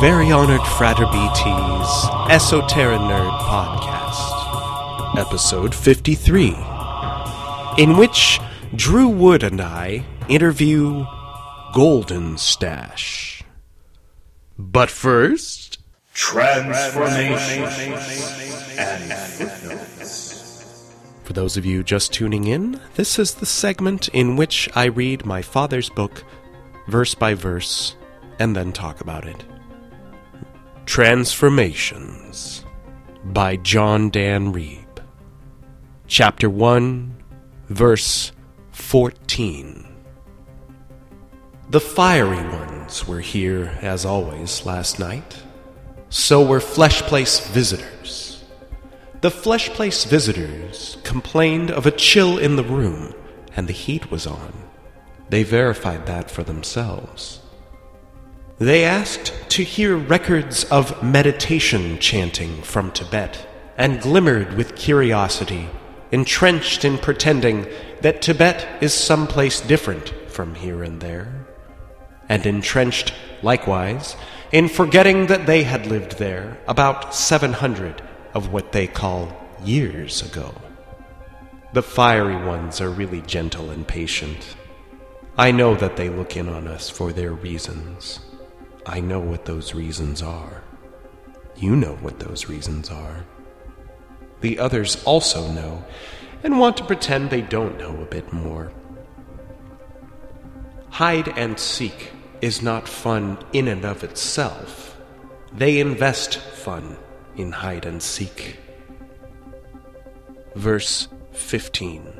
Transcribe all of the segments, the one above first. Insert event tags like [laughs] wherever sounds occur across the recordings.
Very Honored Frater BT's Esoteric Nerd Podcast, episode 53, in which Drew Wood and I interview Golden Stash. But first, Transformation and footnotes. For those of you just tuning in, this is the segment in which I read my father's book, verse by verse, and then talk about it. Transformations by John Dan Reeb. Chapter 1, verse 14. The fiery ones were here, as always, last night. So were Flesh Place visitors. The Flesh Place visitors complained of a chill in the room, and the heat was on. They verified that for themselves. They asked to hear records of meditation chanting from Tibet, and glimmered with curiosity, entrenched in pretending that Tibet is someplace different from here and there, and entrenched, likewise, in forgetting that they had lived there about 700 of what they call years ago. The fiery ones are really gentle and patient. I know that they look in on us for their reasons. I know what those reasons are. You know what those reasons are. The others also know and want to pretend they don't know a bit more. Hide and seek is not fun in and of itself. They invest fun in hide and seek. Verse 15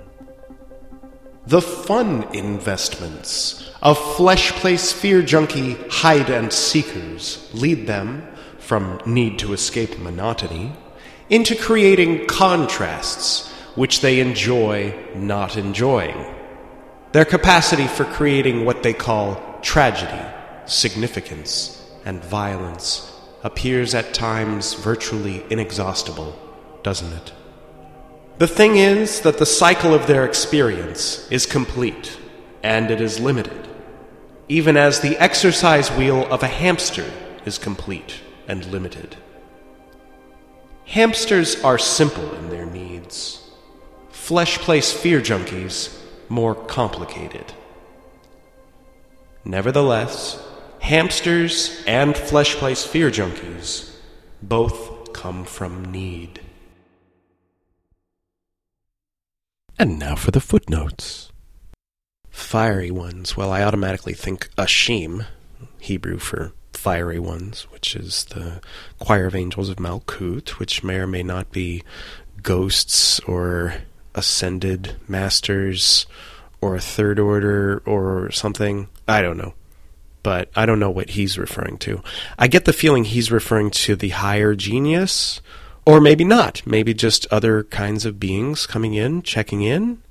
The fun investments of flesh place fear junkie hide and seekers lead them, from need to escape monotony, into creating contrasts which they enjoy not enjoying. Their capacity for creating what they call tragedy, significance, and violence appears at times virtually inexhaustible, doesn't it? The thing is that the cycle of their experience is complete, and it is limited, even as the exercise wheel of a hamster is complete and limited. Hamsters are simple in their needs. Flesh place fear junkies more complicated. Nevertheless, hamsters and flesh place fear junkies both come from need. And now for the footnotes. Fiery ones. Well, I automatically think Ashim, Hebrew for fiery ones, which is the choir of angels of Malkut, which may or may not be ghosts or ascended masters or a third order or something. I don't know. But I don't know what he's referring to. I get the feeling he's referring to the higher genius, or maybe not. Maybe just other kinds of beings coming in, checking in.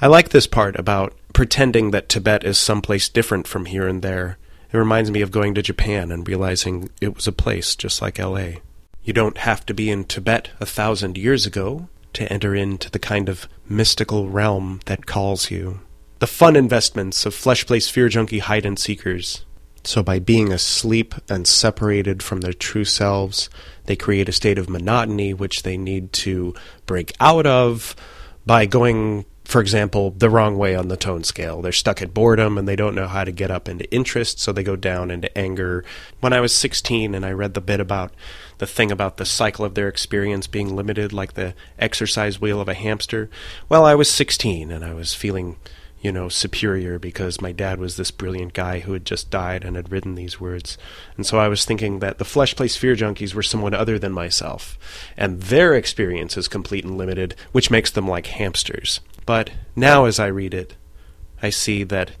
I like this part about pretending that Tibet is someplace different from here and there. It reminds me of going to Japan and realizing it was a place just like LA. You don't have to be in Tibet a thousand years ago to enter into the kind of mystical realm that calls you. The fun investments of flesh place fear junkie hide and seekers. So by being asleep and separated from their true selves, they create a state of monotony which they need to break out of by going for example, the wrong way on the tone scale. They're stuck at boredom and they don't know how to get up into interest, so they go down into anger. When I was 16 and I read the bit about the thing about the cycle of their experience being limited, like the exercise wheel of a hamster, well, I was 16 and I was feeling, you know, superior because my dad was this brilliant guy who had just died and had written these words. And so I was thinking that the flesh place fear junkies were someone other than myself, and their experience is complete and limited, which makes them like hamsters. But now, as I read it, I see that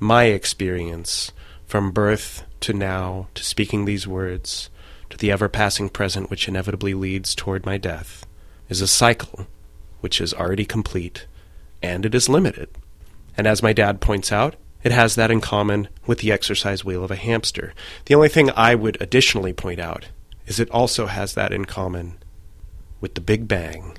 my experience from birth to now, to speaking these words, to the ever passing present which inevitably leads toward my death, is a cycle which is already complete, and it is limited. And as my dad points out, it has that in common with the exercise wheel of a hamster. The only thing I would additionally point out is it also has that in common with the Big Bang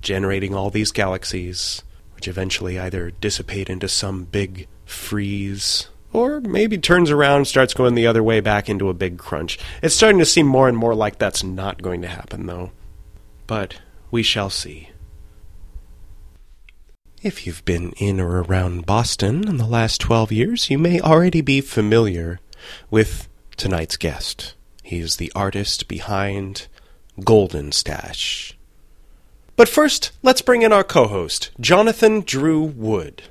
generating all these galaxies, which eventually either dissipate into some big freeze or maybe turns around starts going the other way back into a big crunch. It's starting to seem more and more like that's not going to happen, though. But we shall see. If you've been in or around Boston in the last 12 years, you may already be familiar with tonight's guest. He is the artist behind Golden Stash. But first, let's bring in our co host, Jonathan Drew Wood.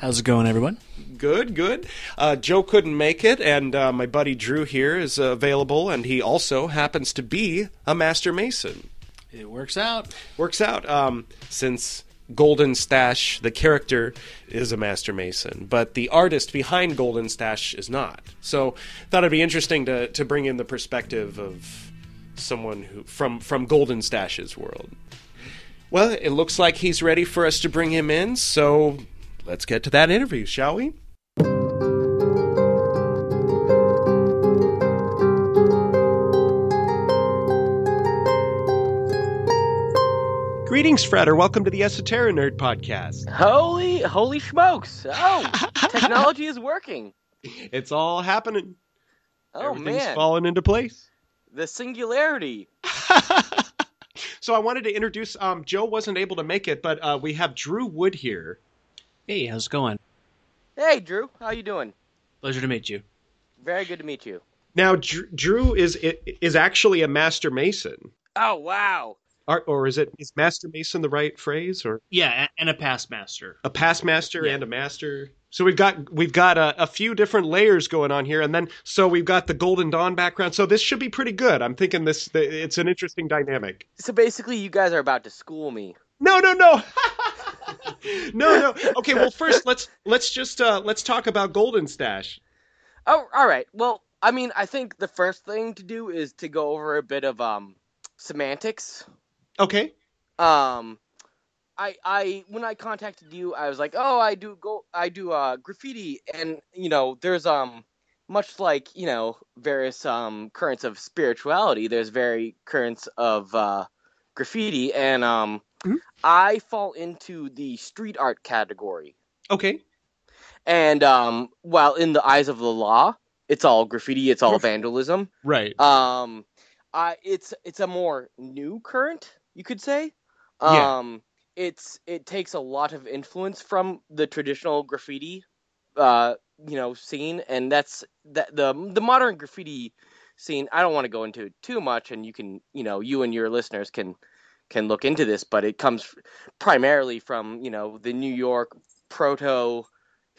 How's it going, everyone? Good, good. Uh, Joe couldn't make it, and uh, my buddy Drew here is uh, available, and he also happens to be a master mason. It works out. Works out um, since Golden Stash, the character, is a master mason, but the artist behind Golden Stash is not. So, thought it'd be interesting to to bring in the perspective of someone who from from Golden Stash's world. Well, it looks like he's ready for us to bring him in, so let's get to that interview, shall we? Greetings, Frater. Welcome to the Esoteric Nerd Podcast. Holy, holy smokes! Oh, [laughs] technology is working. It's all happening. Oh Everything's man, falling into place. the singularity. [laughs] so I wanted to introduce. Um, Joe wasn't able to make it, but uh, we have Drew Wood here. Hey, how's it going? Hey, Drew, how you doing? Pleasure to meet you. Very good to meet you. Now, Drew, Drew is is actually a master mason, Oh wow. Or, or is it is master mason the right phrase, or Yeah, and a past master. a past master Yeah. and a master? So we've got we've got a, a few different layers going on here, and then so we've got the Golden Dawn background. So this should be pretty good. I'm thinking this it's an interesting dynamic. So basically, you guys are about to school me. No, no, no. [laughs] no, no. Okay, well first let's let's just uh let's talk about Golden Stash. Oh, all right. Well, I mean, I think the first thing to do is to go over a bit of um semantics. Okay. Um, I I when I contacted you, I was like, oh, I do go, I do uh graffiti, and you know, there's um much like you know various um currents of spirituality, there's very currents of uh graffiti, and um Mhm. I fall into the street art category, Okay. and um while in the eyes of the law, it's all graffiti, it's all [laughs] vandalism. Right. Um, I it's it's a more new current, you could say. Yeah. Um, it's it takes a lot of influence from the traditional graffiti, uh, you know, scene, and that's that the the modern graffiti scene. I don't want to go into it too much, and you can, you know, you and your listeners can can look into this, but it comes primarily from you know the New York proto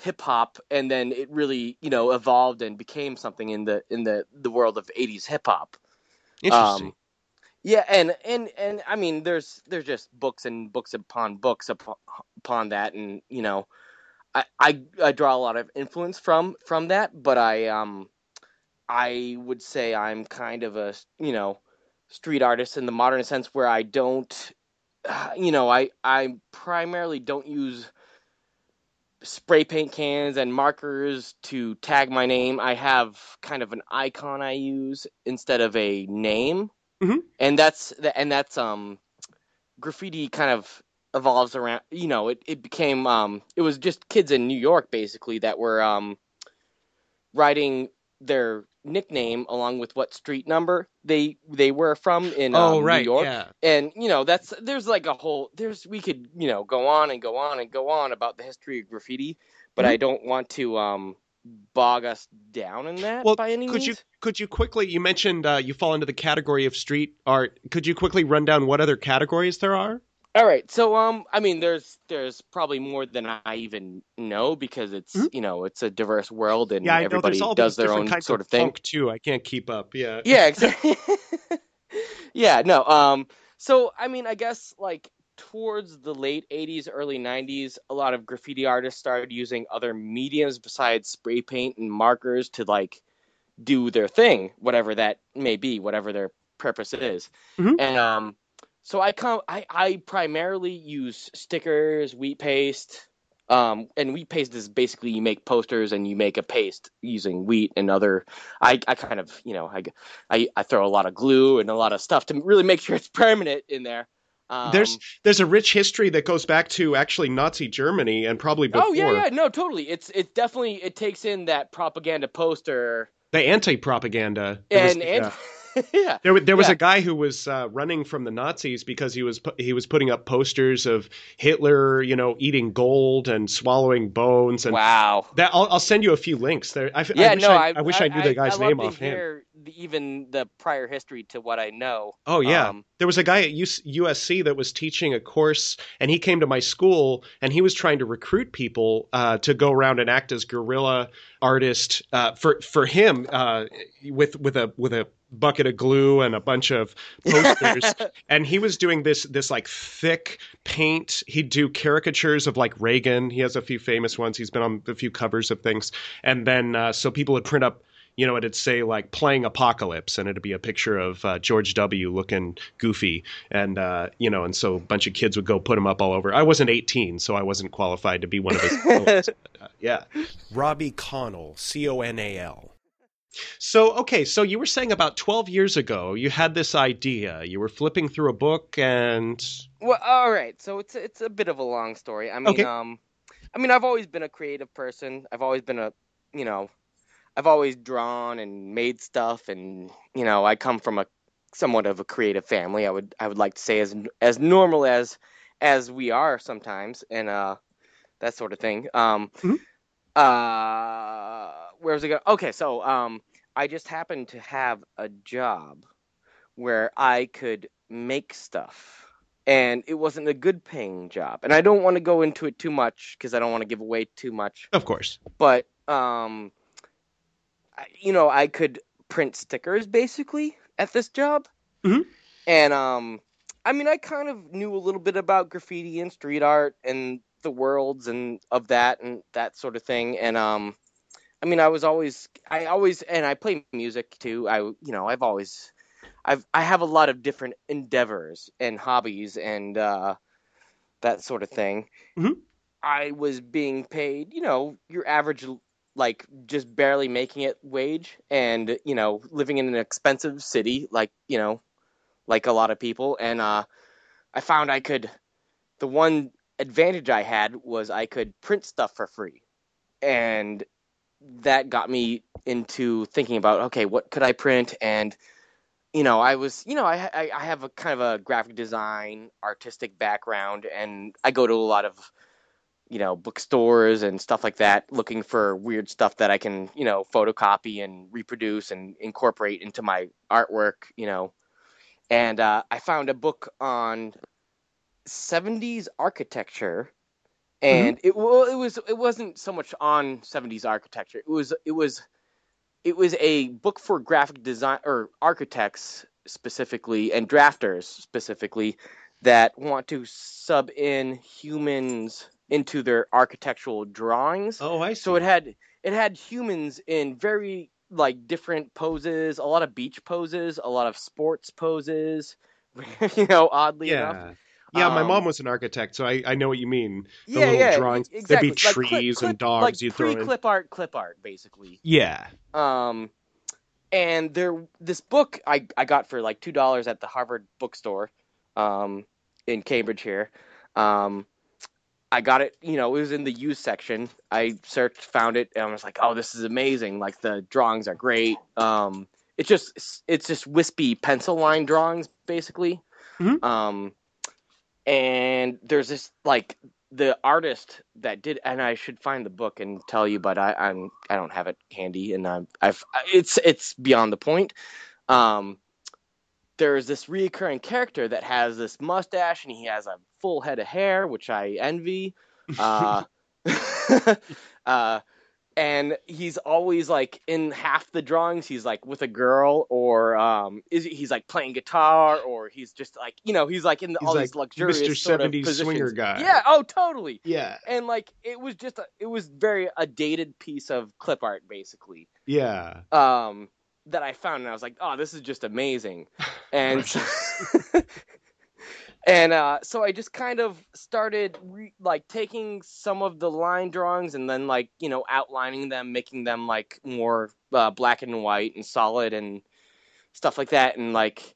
hip hop and then it really you know evolved and became something in the in the the world of 80s hip hop Interesting. um, yeah and and and i mean there's there's just books and books upon books upon, upon that and you know I, I i draw a lot of influence from from that but i um i would say i'm kind of a you know street artist in the modern sense where i don't [sighs] you know i i primarily don't use spray paint cans and markers to tag my name. I have kind of an icon I use instead of a name, Mhm. and that's and that's um graffiti kind of evolves around. You know, it it became um it was just kids in New York basically that were um writing their nickname along with what street number they they were from in oh um, right. New York Yeah. and you know that's there's like a whole there's we could you know go on and go on and go on about the history of graffiti but Mhm. i don't want to um bog us down in that Well, by any could means you could you quickly? You mentioned uh, you fall into the category of street art. Could you quickly run down what other categories there are? all right so um i mean there's there's probably more than i even know because it's Mhm. you know it's a diverse world and Yeah, everybody does their own sort of of thing too. I can't keep up. Yeah. yeah exactly [laughs] yeah no um so i mean i guess like towards the late 80s early 90s a lot of graffiti artists started using other mediums besides spray paint and markers to like do their thing whatever that may be whatever their purpose is Mhm. and um so i come i i primarily use stickers wheat paste um, and wheat paste is basically you make posters and you make a paste using wheat and other. I, I kind of you know I, I I throw a lot of glue and a lot of stuff to really make sure it's [laughs] permanent in there. Um, there's there's a rich history that goes back to actually Nazi Germany and probably before oh yeah, yeah, no, totally. It's it's definitely it takes in that propaganda poster the anti-propaganda. It was- and yeah. [laughs] yeah, There, there was Yeah. a guy who was uh, running from the Nazis because he was pu- he was putting up posters of Hitler, you know, eating gold and swallowing bones, and wow. that I'll, I'll send you a few links. There, I, f- I Yeah, wish no, I, I, I wish I, knew the guy's I name offhand. even the prior history to what I know. Oh yeah, Um, there was a guy at US, USC that was teaching a course, and he came to my school, and he was trying to recruit people uh, to go around and act as guerrilla artist uh, for for him uh, with with a with a bucket of glue and a bunch of posters. [laughs] and he was doing this this like thick paint. He'd do caricatures of like Reagan. He has a few famous ones. He's been on a few covers of things, and then uh, so people would print up you know, it'd say like playing apocalypse, and it'd be a picture of uh, George W. looking goofy, and uh, you know, and so a bunch of kids would go put him up all over. I wasn't 18, so I wasn't qualified to be one of his. [laughs] Uh, yeah. Robbie Conal, C O N A L. So okay, so you were saying about 12 years ago, you had this idea. You were flipping through a book, and Well, all right. So it's it's a bit of a long story. I mean, Okay. um, I mean, I've always been a creative person. I've always been a, you know, I've always drawn and made stuff, and you know, I come from a somewhat of a creative family. I would I would like to say as as normal as as we are sometimes, and uh, that sort of thing. Um, Mhm. Uh, where was it going? Okay, so um, I just happened to have a job where I could make stuff and it wasn't a good paying job. And I don't want to go into it too much because I don't want to give away too much. of course, But um, I, you know, I could print stickers basically at this job, Mhm. and um, I mean, I kind of knew a little bit about graffiti and street art and the worlds and of that and that sort of thing. And um, I mean, I was always, I always, and I play music too. I, you know, I've always. I've I have a lot of different endeavors and hobbies and uh, that sort of thing. Mhm. I was being paid, you know, your average like just barely making it wage and you know living in an expensive city like you know like a lot of people and uh i found i could the one advantage i had was i could print stuff for free. And that got me into thinking about okay what could i print? And you know i was you know i i, I have a kind of a graphic design artistic background and i go to a lot of you know bookstores and stuff like that looking for weird stuff that i can you know photocopy and reproduce and incorporate into my artwork you know. And uh, i found a book on 70s architecture mm-hmm. and it well it was it wasn't so much on 70s architecture. It was it was it was a book for graphic design or architects specifically and drafters specifically that want to sub in humans into their architectural drawings. Oh, I see. so it had it had humans in very like different poses a lot of beach poses a lot of sports poses [laughs] you know oddly enough yeah. Yeah, my Um, mom was an architect, so I, I know what you mean. The yeah, little yeah, drawings. e- There'd be exactly. Like clip- trees and dogs like you'd throw in. pre-clip art, clip art, basically. Yeah. Um, and there, this book I I got for like two dollars at the Harvard bookstore, um, in Cambridge here. Um, I got it. You know, it was in the used section. I searched, found it, and I was like, "Oh, this is amazing! Like the drawings are great." Um, it's just it's just wispy pencil line drawings, basically. Mhm. Um, and there's this like the artist that did, and I should find the book and tell you, but I, I'm I don't have it handy, and I'm I've it's it's beyond the point. Um, there's this reoccurring character that has this mustache, and he has a full head of hair, which I envy. Uh, [laughs] uh, and he's always like in half the drawings he's like with a girl or um is he's like playing guitar or he's just like you know he's like in He's all like these luxurious Mr. sort of swinger guy. yeah oh totally Yeah. and like it was just a, it was very a dated piece of clip art basically Yeah. um that I found and I was like, oh, this is just amazing. [laughs] And [laughs] and uh, so I just kind of started re- like taking some of the line drawings and then like you know outlining them, making them like more uh, black and white and solid and stuff like that. And like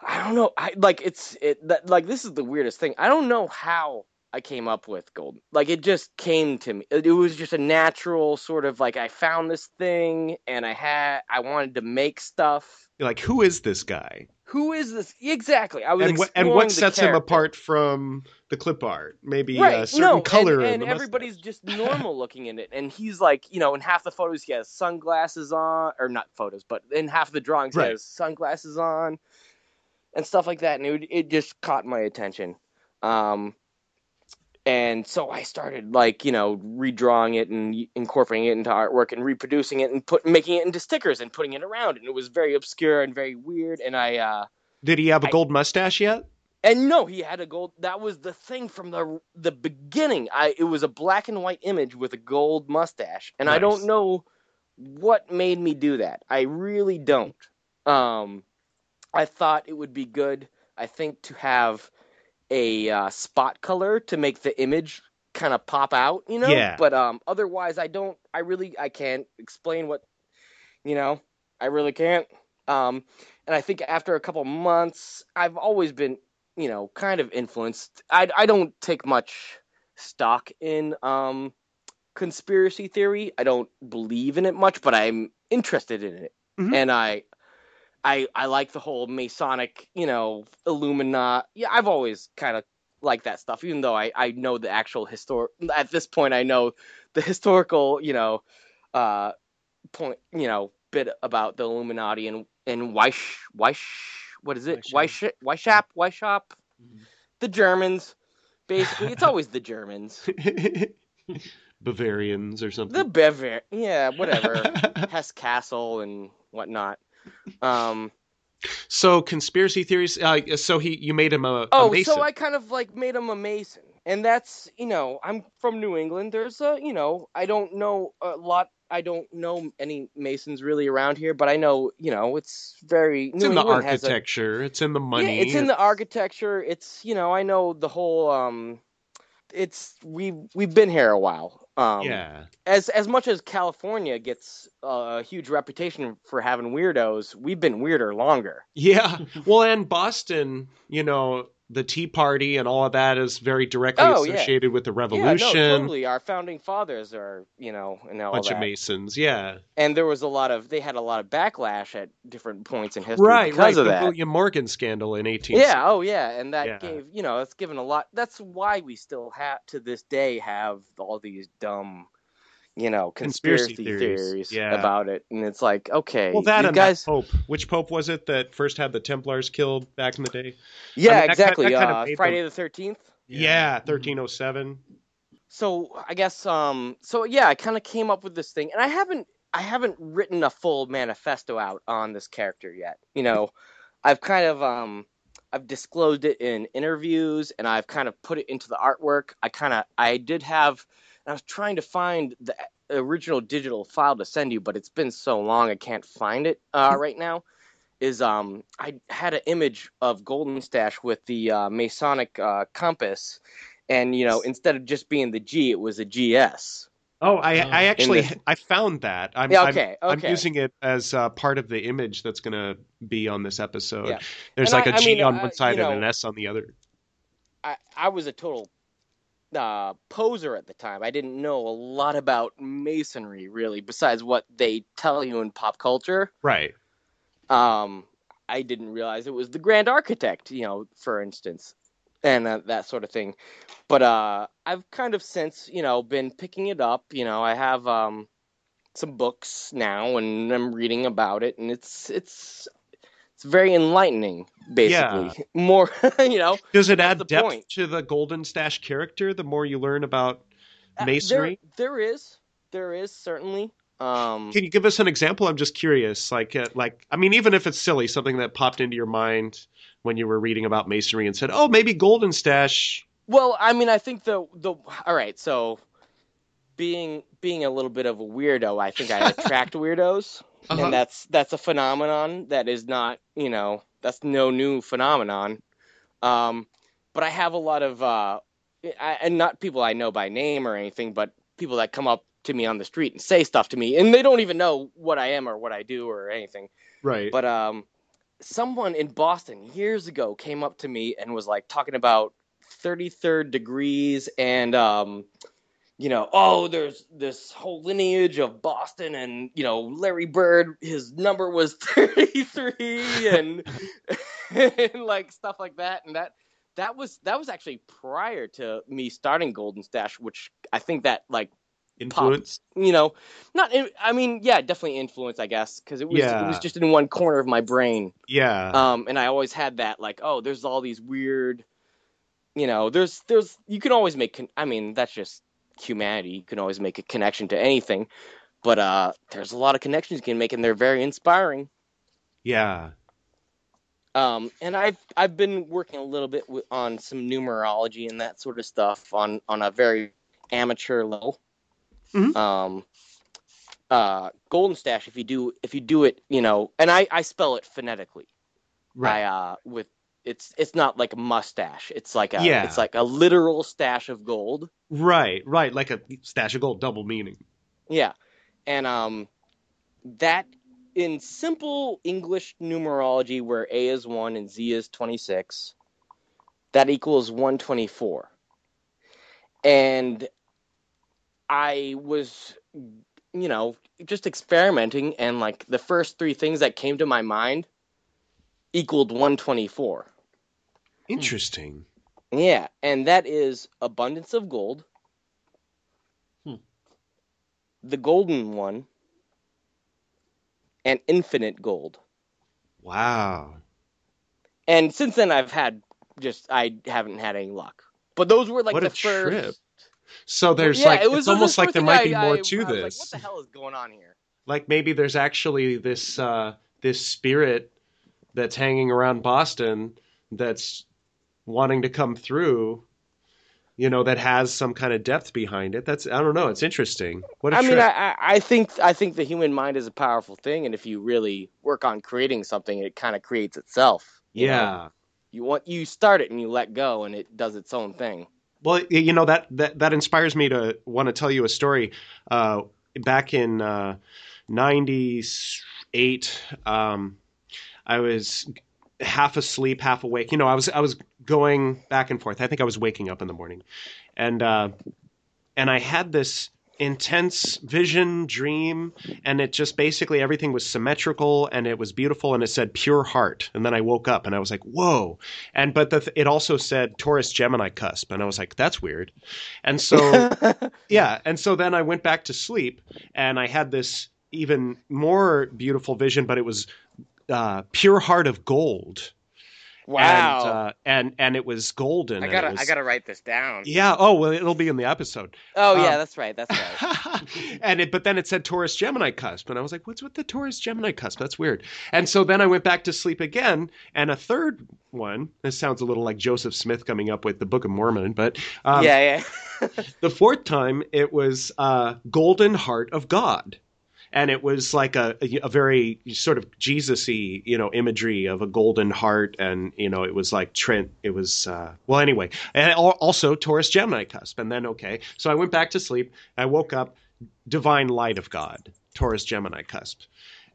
I don't know. I like it's it that like this is the weirdest thing. I don't know how I came up with gold. Like it just came to me. It, it was just a natural sort of like I found this thing and I had I wanted to make stuff. Like, who is this guy? Who is this exactly? I was And what and what sets him apart from the clip art? Maybe right, a certain no, color and, and everybody's just normal looking in it, and he's like, you know, in half the photos he has sunglasses on, or not photos, but in half the drawings Right. he has sunglasses on, and stuff like that, and it, it just caught my attention, um, and so I started like, you know, redrawing it and incorporating it into artwork and reproducing it and put making it into stickers and putting it around, and it was very obscure and very weird, and I. uh Did he have a I- gold mustache yet? and no, he had a gold. That was the thing from the the beginning. I it was a black and white image with a gold mustache, and I don't know what made me do that. I really don't. Um, I thought it would be good. I think to have a uh, spot color to make the image kind of pop out, you know. Yeah. But um, otherwise, I don't. I really I can't explain what, you know. I really can't. Um, and I think after a couple months, I've always been, you know, kind of influenced. I I don't take much stock in um conspiracy theory. I don't believe in it much, but I'm interested in it, Mhm. and I. I, I like the whole Masonic, you know, Illuminati. Yeah, I've always kind of liked that stuff, even though I, I know the actual histor. At this point, I know the [laughs] historical, you know, uh, point, you know, bit about the Illuminati and and Weish Weish. What is it? Weish Weishap Weishap. Mhm. The Germans. Basically, it's always the Germans. [laughs] Bavarians or something. The Bever. Yeah, whatever. Hesse-Kassel and whatnot. Um. so conspiracy theories. Uh, so he, you made him a, a Oh, Mason. so I kind of like made him a Mason, and that's you know I'm from New England. There's a you know I don't know a lot. I don't know any Masons really around here, but I know you know it's very it's New in the England a- architecture. It's in the money. Yeah, it's in the architecture. It's you know I know the whole um, it's we we've been here a while. Um, yeah. As as much as California gets a huge reputation for having weirdos, we've been weirder longer. Yeah. Well, and Boston, you know, the Tea Party and all of that is very directly Oh, yeah. associated with the Revolution. Yeah, no, totally. Our founding fathers are you know and all Bunch that. of Masons. Yeah. and there was a lot of they had a lot of backlash at different points in history Right. because right. of the that. William Morgan scandal in 18. Yeah, oh yeah, and that Yeah. gave you know it's given a lot. That's why we still have to this day have all these dumb, you know, Conspiracy conspiracy, theories, theories, yeah. about it, and it's like okay, Well, that you and guys, that Pope. Which Pope was it that first had the Templars killed back in the day? yeah, I mean, that ki- exactly. that kind of uh, made Friday the Thirteenth. Yeah, 1307. so I guess um so yeah, I kind of came up with this thing, and I haven't I haven't written a full manifesto out on this character yet. You know, [laughs] I've kind of um I've disclosed it in interviews, and I've kind of put it into the artwork. I kind of I did have I was trying to find the original digital file to send you, but it's been so long I can't find it uh, right now. Is um I had an image of Golden Stash with the uh, Masonic uh, compass, and you know instead of just being the G, it was a GS. Oh, I, Oh. I actually the- I found that. I'm, Yeah, I'm- okay, I'm, using it as uh, part of the image that's going to be on this episode. Yeah. There's And like I- a I G mean, on uh, one side you and an S on the other. I, I was a total uh, poser at the time. I didn't know a lot about masonry really, besides what they tell you in pop culture. Right. Um, I didn't realize it was the Grand Architect, you know, for instance, and uh, that sort of thing. But uh, I've kind of since, you know, been picking it up. You know, I have um, some books now, and I'm reading about it, and it's it's it's very enlightening, basically. [laughs] More, [laughs] you know. Does it add depth point. to the Golden Stash character the more you learn about Uh, masonry? There, there is, there is certainly. Um, Can you give us an example? I'm just curious. Like, uh, like I mean, even if it's silly, something that popped into your mind when you were reading about masonry and said, "Oh, maybe Golden Stash." well, I mean, I think the the all right. So, being being a little bit of a weirdo, I think I attract [laughs] weirdos, Uh-huh. and that's that's a phenomenon that is not, you know, that's no new phenomenon. Um, but I have a lot of, uh, I, and not people I know by name or anything, but people that come up to me on the street and say stuff to me, and they don't even know what I am or what I do or anything. Right. but um someone in Boston years ago came up to me and was like talking about 33rd degrees and um you know oh there's this whole lineage of Boston and you know Larry Bird his number was [laughs] 33 and, [laughs] and like stuff like that and that that was that was actually prior to me starting Golden Stash which I think that like Influence. you know not I mean yeah definitely influence I guess because it was it was just in one corner of my brain Yeah. um, and I always had that like, oh, there's all these weird, you know, there's there's you can always make. Con- I mean, that's just humanity. You can always make a connection to anything, but uh, there's a lot of connections you can make, and they're very inspiring. yeah. Um, and I've I've been working a little bit with, on some numerology and that sort of stuff on on a very amateur level. Mhm. Um, uh, Golden Stash, if you do if you do it, you know, and I I spell it phonetically. Right. I, uh, with it's it's not like a mustache. It's like a Yeah. it's like a literal stash of gold. Right. Right. Like a stash of gold, double meaning. Yeah, and um, that in simple English numerology, where A is one and Z is twenty six, that equals one twenty four. And I was, you know, just experimenting, and like the first three things that came to my mind equaled one twenty four. Interesting. Yeah, and that is abundance of gold. Hmm. The golden one. And infinite gold. Wow. And since then I've had just I haven't had any luck. But those were like What the a first trip. So there's Yeah, like it was it's almost like there thing might I- be more I- to I this. Like, what the hell is going on here? like maybe there's actually this uh this spirit that's hanging around Boston that's wanting to come through you know that has some kind of depth behind it that's i don't know it's interesting what I mean. I, I I think I think the human mind is a powerful thing, and if you really work on creating something, it kind of creates itself. you know? yeah you want you start it and you let go, and it does its own thing. well you know that that that inspires me to want to tell you a story uh back in uh 98 um i was half asleep half awake. You know i was i was going back and forth. I think i was waking up in the morning. And uh and i had this intense vision dream and it just basically everything was symmetrical and it was beautiful and it said pure heart. And then i woke up and i was like whoa. And but the, it also said taurus gemini cusp and i was like that's weird. And so [laughs] yeah and so then i went back to sleep and i had this even more beautiful vision but it was uh, pure heart of gold wow, and, uh, and and it was golden I gotta was- I gotta write this down. yeah oh well it'll be in the episode Oh yeah, um, that's right. That's right. [laughs] and it, but then it said Taurus Gemini cusp, and I was like, "What's with the Taurus Gemini cusp? That's weird." And so then I went back to sleep again, and a third one. This sounds a little like Joseph Smith coming up with the Book of Mormon, but um, yeah, yeah. [laughs] the fourth time it was uh, Golden Heart of God. And it was like a, a, very sort of Jesus-y, you know, imagery of a golden heart, and you know, it was like Trent. It was uh, well, anyway, and also Taurus Gemini cusp. And then okay, so I went back to sleep. I woke up, Divine Light of God, Taurus Gemini cusp,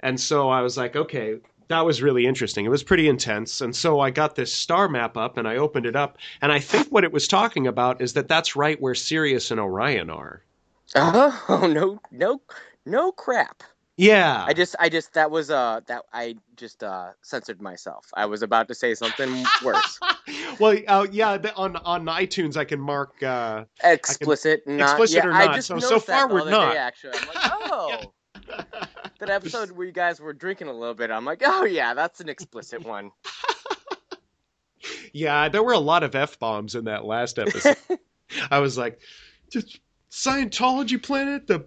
and so I was like, okay, that was really interesting. It was pretty intense. And so I got this star map up and I opened it up. And I think what it was talking about is that that's right where Sirius and Orion are. [laughs] Oh no, no, no crap. Yeah. I just, I just, that was, uh, that I just, uh, censored myself. I was about to say something worse. [laughs] well, uh, yeah, on on iTunes I can mark. Uh, Explicit, not, Explicit yeah, or I not. just So- so far we're not. Day, actually, I'm like, [laughs] oh, that episode where you guys were drinking a little bit. I'm like, oh yeah, that's an explicit one. [laughs] yeah, there were a lot of f bombs in that last episode. I was like, just Scientology planet. The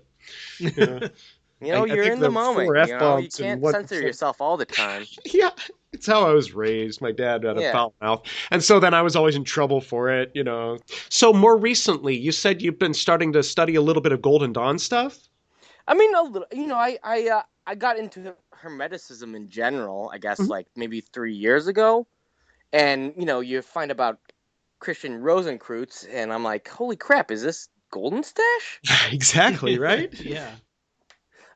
yeah. [laughs] You know, I- I you're think in the the moment. You, know? you can't one- censor yourself all the time. [laughs] yeah, it's how I was raised. My dad had a Yeah. foul mouth, and so then I was always in trouble for it. You know. So more recently, you said you've been starting to study a little bit of Golden Dawn stuff. I mean, a little. You know, I I uh, I got into hermeticism in general. I guess Mhm. like maybe three years ago, and you know, you find about Christian Rosenkreutz, and I'm like, holy crap, is this Golden Stash? [laughs] exactly right. [laughs] yeah.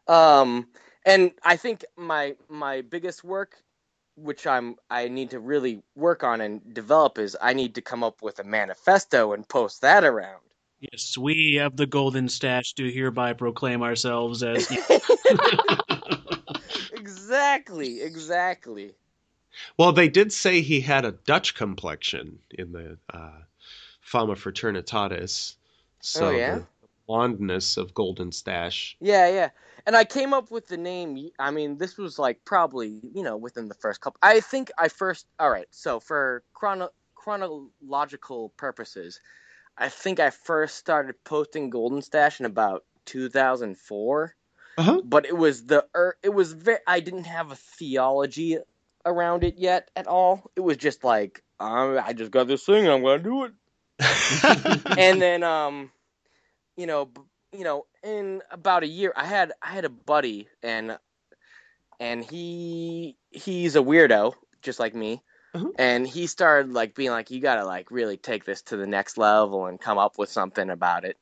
Um, and I think my my biggest work which I'm I need to really work on and develop is I need to come up with a manifesto and post that around. Yes, we of the Golden Stash do hereby proclaim ourselves as. [laughs] exactly, exactly. Well, they did say he had a Dutch complexion in the uh, Fama Fraternitatis. So Oh, yeah? the blondness of Golden Stash. Yeah, yeah. And I came up with the name. I mean, this was like probably you know within the first couple. I think I first. All right. So for chrono chronological purposes, I think I first started posting Golden Stash in about 2004. Uh-huh. But it was the er, it was very. I didn't have a theology around it yet at all. It was just like um, I just got this thing. I'm gonna do it. [laughs] and then um you know you know in about a year i had i had a buddy and and he he's a weirdo just like me Uh-huh. and he started like being like you gotta like really take this to the next level and come up with something about it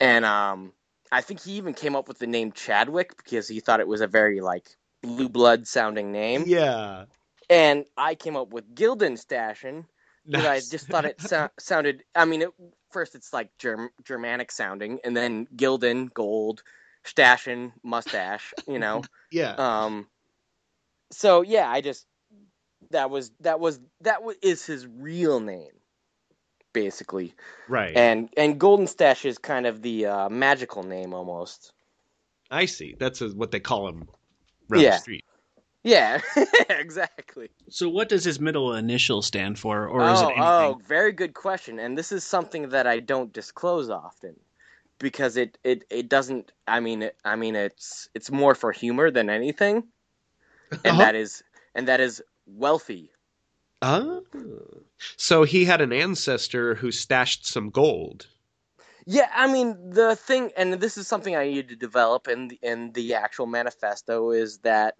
and um i think he even came up with the name chadwick because he thought it was a very like blue blood sounding name yeah. and i came up with gilden because I just thought it so- sounded. I mean, it, first it's like Germ- Germanic sounding, and then Gildan, gold, Stashin, mustache. You know. [laughs] yeah. um. So yeah, I just that was that was that was, is his real name, basically, right. and and Golden Stash is kind of the uh, magical name almost. I see. That's a, what they call him around Yeah. the street. Yeah, [laughs] exactly. so, what does his middle initial stand for, or is it oh, anything? oh, very good question. And this is something that I don't disclose often because it, it, it doesn't. I mean, it, I mean, it's it's more for humor than anything, and Uh-huh. that is and that is wealthy. Ah. So he had an ancestor who stashed some gold. Yeah, I mean, the thing, and this is something I need to develop in the, in the actual manifesto is that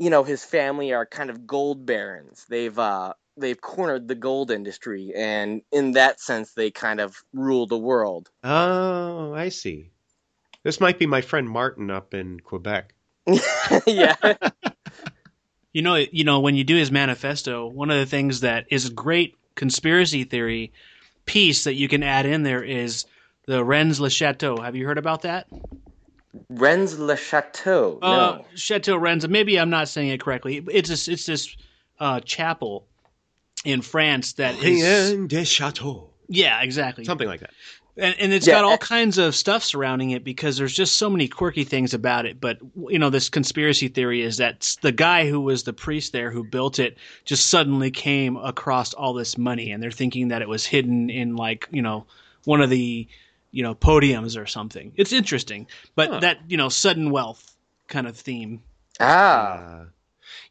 you know his family are kind of gold barons. They've uh they've cornered the gold industry, and in that sense, they kind of rule the world. Oh, I see. This might be my friend Martin up in Quebec. [laughs] yeah. [laughs] You know, you know, when you do his manifesto, one of the things that is a great conspiracy theory piece that you can add in there is the Rennes le Chateau. Have you heard about that? Rennes le Chateau. Uh, no. Chateau Rennes. Maybe I'm not saying it correctly. It's this, it's this uh, chapel in France that is. Rien de Chateau. Yeah, exactly. Something like that. and, and it's Yeah, got all kinds of stuff surrounding it because there's just so many quirky things about it. But you know, this conspiracy theory is that the guy who was the priest there who built it just suddenly came across all this money, and they're thinking that it was hidden in like you know one of the you know podiums or something. It's interesting, but Huh. that you know sudden wealth kind of theme. Ah. Uh,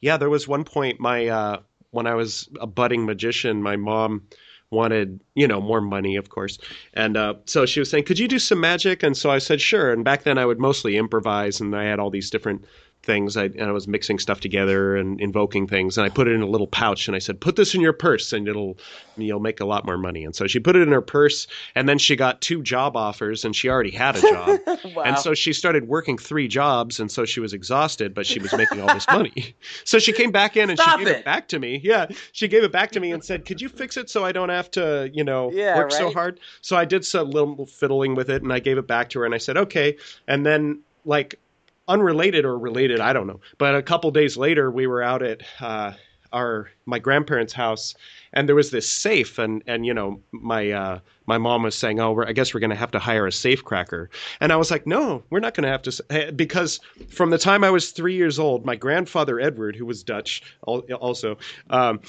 yeah, there was one point my uh, when I was a budding magician, my mom wanted you know more money, of course, and uh, so she was saying, "Could you do some magic?" And so I said, "Sure." And back then I would mostly improvise, and I had all these different things. I, and I was mixing stuff together and invoking things, and I put it in a little pouch, and I said, "Put this in your purse, and it'll you'll make a lot more money." And so she put it in her purse, and then she got two job offers, and she already had a job. [laughs] wow. And so she started working three jobs, and so she was exhausted, but she was making all this [laughs] money. So she came back in and Stop she gave it. it back to me. Yeah, she gave it back to me and said, "Could you fix it so I don't have to, you know, Yeah, work so hard?" So I did some little fiddling with it, and I gave it back to her, and I said, "Okay." And then, like, unrelated or related, I don't know. But a couple days later, we were out at uh, our my grandparents' house, and there was this safe, and and you know, my uh, my mom was saying, "Oh, I guess we're going to have to hire a safe cracker," and I was like, "No, we're not going to have to," eh, because from the time I was three years old, my grandfather Edward, who was Dutch, also, um,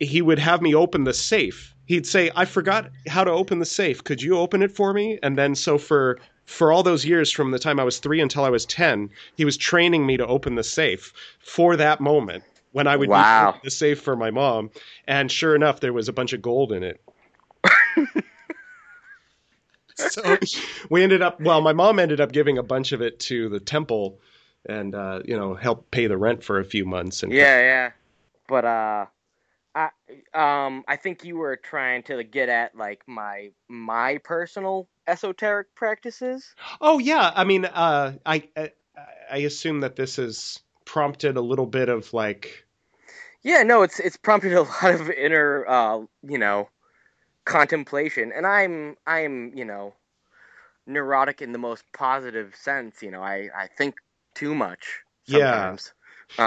he would have me open the safe. He'd say, "I forgot how to open the safe. Could you open it for me?" And then so for for all those years from the time I was three until I was 10, he was training me to open the safe for that moment when I would be Wow. opening the safe for my mom. And sure enough, there was a bunch of gold in it. [laughs] so we ended up, well, my mom ended up giving a bunch of it to the temple and, uh, you know, help pay the rent for a few months. And Yeah, yeah. But uh I um I think you were trying to get at like my my personal esoteric practices. Oh yeah, I mean, uh, I, I I assume that this has prompted a little bit of like Yeah, no, it's it's prompted a [laughs] lot of inner, uh, you know, contemplation, and I'm I'm you know, neurotic in the most positive sense. You know, I I think too much Yeah. sometimes.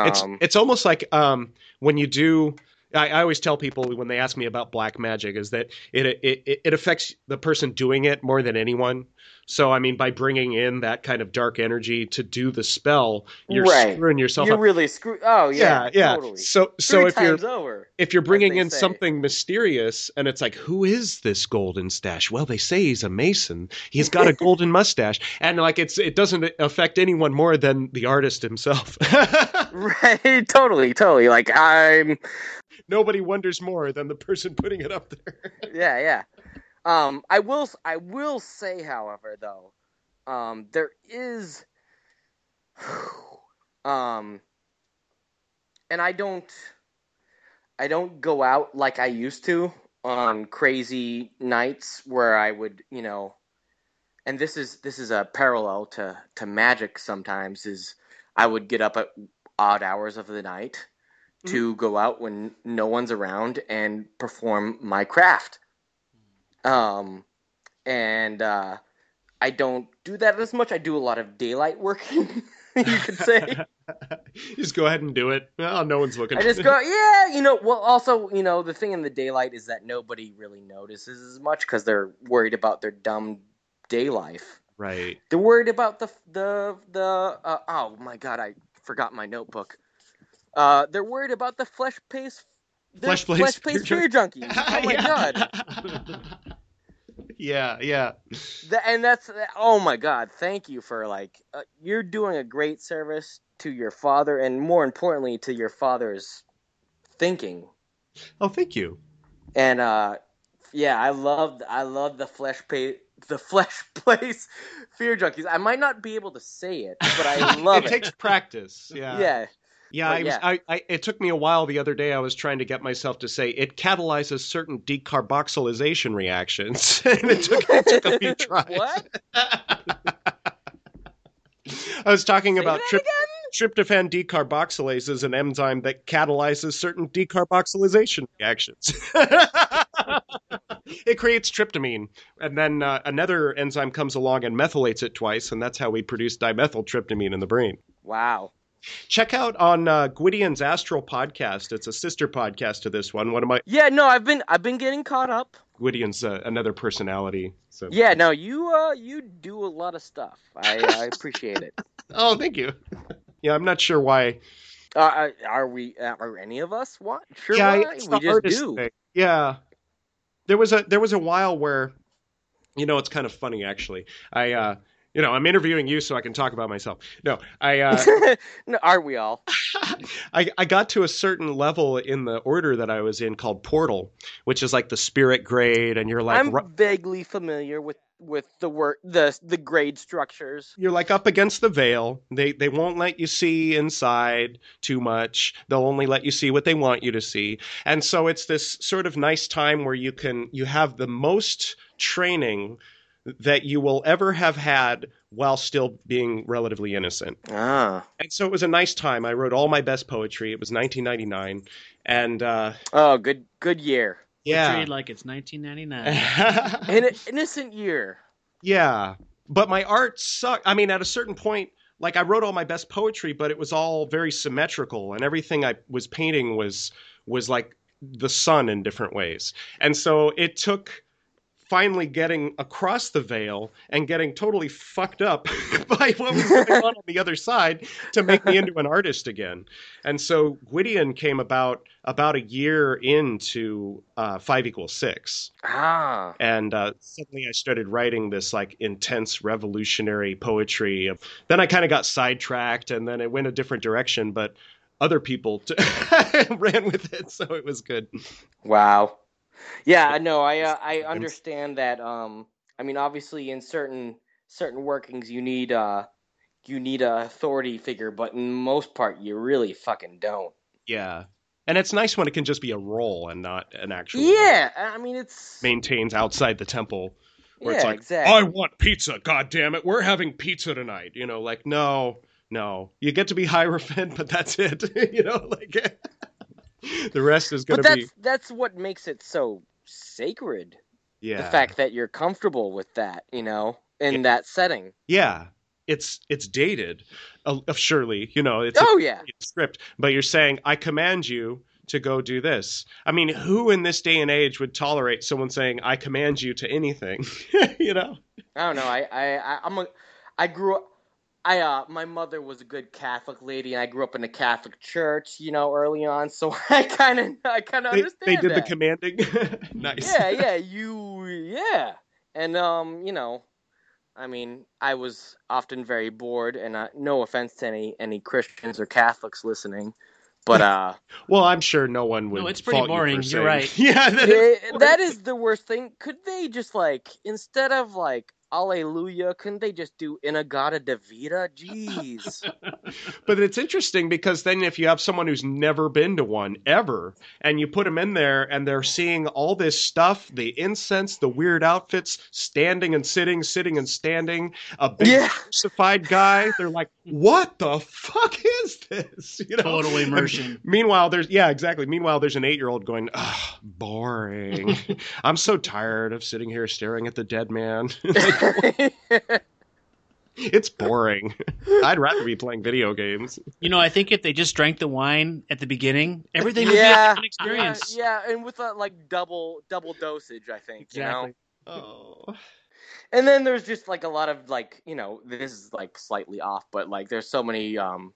It's Um, it's almost like um, when you do. I, I always tell people when they ask me about black magic is that it, it it it affects the person doing it more than anyone. So I mean, by bringing in that kind of dark energy to do the spell, you're Right. screwing yourself you're up. really screwed. Oh yeah, yeah, yeah. totally. So so Three if you're over. if you're bringing in say. something mysterious and it's like who is this golden stash well they say he's a mason he's got a [laughs] golden mustache and like it's it doesn't affect anyone more than the artist himself [laughs] Right, totally, totally. Like I'm, nobody wonders more than the person putting it up there yeah, yeah. Um, I will, I will say, however, though, um, there is, [sighs] um, and I don't, I don't go out like I used to on crazy nights where I would, you know, and this is this is a parallel to to magic. Sometimes is I would get up at odd hours of the night to go out when no one's around and perform my craft. Um, and uh, I don't do that as much. I do a lot of daylight working, [laughs] you could say. [laughs] just go ahead and do it well no one's looking I just go, yeah, you know. Well, also, you know, the thing in the daylight is that nobody really notices as much because they're worried about their dumb day life. right They're worried about the the the. Uh, oh my god, I forgot my notebook. Uh, they're worried about the flesh paste. Flesh paste flesh paste fear junkies. [laughs] Oh my god yeah yeah. And that's oh my god thank you for like uh, you're doing a great service to your father and more importantly to your father's thinking. Oh thank you. And uh yeah i love i love the flesh pay the [laughs] flesh place fear junkies. I might not be able to say it but i [laughs] love it it, takes practice yeah. Yeah Yeah, I was, yeah. I, I, it took me a while the other day. I was trying to get myself to say it catalyzes certain decarboxylation reactions, [laughs] and it took, it took a few [laughs] tries. what I was talking Say about trip, tryptophan decarboxylase is an enzyme that catalyzes certain decarboxylation reactions. [laughs] it creates tryptamine, and then uh, another enzyme comes along and methylates it twice, and that's how we produce dimethyltryptamine in the brain. wow Check out on uh, Gwydion's Astral podcast. It's a sister podcast to this one. One of my yeah no i've been i've been getting caught up Gwydion's uh, another personality. So yeah no you uh you do a lot of stuff i i appreciate it [laughs] Oh, thank you. yeah, I'm not sure why. Uh, are- are we? Uh, are any of us? What? Sure, yeah, why? we just do. thing. Yeah, there was a there was a while where, you know, it's kind of funny actually. I uh, you know, I'm interviewing you so I can talk about myself. No, I uh, [laughs] no, are we all? [laughs] I, I got to a certain level in the order that I was in called Portal, which is like the spirit grade, and you're like I'm ru- vaguely familiar with with the work the the grade structures. you're like up against the veil. They they won't let you see inside too much. They'll only let you see what they want you to see. And so it's this sort of nice time where you can you have the most training that you will ever have had while still being relatively innocent. Ah. And so it was a nice time. I wrote all my best poetry. It was 1999 and uh Oh, good good year. yeah. Treated like it's 1999. An [laughs] innocent year. Yeah, but my art sucked. I mean, at a certain point, like I wrote all my best poetry, but it was all very symmetrical, and everything I was painting was was like the sun in different ways. And so it took finally getting across the veil and getting totally fucked up [laughs] by what was [laughs] going on on the other side to make me into an artist again. And so Gwydion came about about a year into uh, five equals six Ah. and uh, suddenly I started writing this like intense revolutionary poetry. Then I kind of got sidetracked, and then it went a different direction. But other people t- [laughs] ran with it, so it was good. Wow. Yeah, no, I uh, I understand that. Um, I mean, obviously, in certain certain workings, you need uh you need a authority figure, but in most part, you really fucking don't. Yeah, and it's nice when it can just be a role and not an actual Yeah, I mean, it's maintains outside the temple. Where yeah, it's like, exactly. I want pizza. God damn it, we're having pizza tonight. You know, like no, no, you get to be [laughs] Hierophant, but that's it. [laughs] you know, like. [laughs] [laughs] the rest is going to that's be that's what makes it so sacred. yeah. The fact that you're comfortable with that, you know, in that setting. yeah, it's it's dated, uh, surely. You know, it's a Oh yeah. script, but you're saying I command you to go do this. I mean, who in this day and age would tolerate someone saying I command you to anything? [laughs] you know? I don't know. I I I- I'm a I grew up. I uh my mother was a good Catholic lady, and I grew up in a Catholic church, you know, early on. So [laughs] I kind of I kind of They, understand. they did the commanding. [laughs] nice. yeah, yeah, [laughs] you, yeah, and um, you know, I mean, I was often very bored, and uh, no offense to any any Christians or Catholics listening, but uh, Well, I'm sure no one would. No, it's pretty fault you boring. You're right. Yeah, that is that is the worst thing. Could they just like instead of like Alleluia, couldn't they just do In-A-Gadda-Da-Vida? Jeez. [laughs] But it's interesting because then if you have someone who's never been to one ever and you put them in there and they're seeing all this stuff, the incense, the weird outfits, standing and sitting, sitting and standing, a big Yeah. crucified guy, they're like, "What the fuck is this?" [laughs] You know? Total And immersion. Meanwhile, there's yeah, exactly. Meanwhile, there's an 8-year-old going, "Ugh, boring. [laughs] I'm so tired of sitting here staring at the dead man." [laughs] it's boring. I'd rather be playing video games. You know, I think if they just drank the wine at the beginning, everything would yeah, be a different experience. yeah, yeah, and with a like double double dosage, I think. You know? Oh. And then there's just like a lot of like, you know, this is like slightly off, but like there's so many um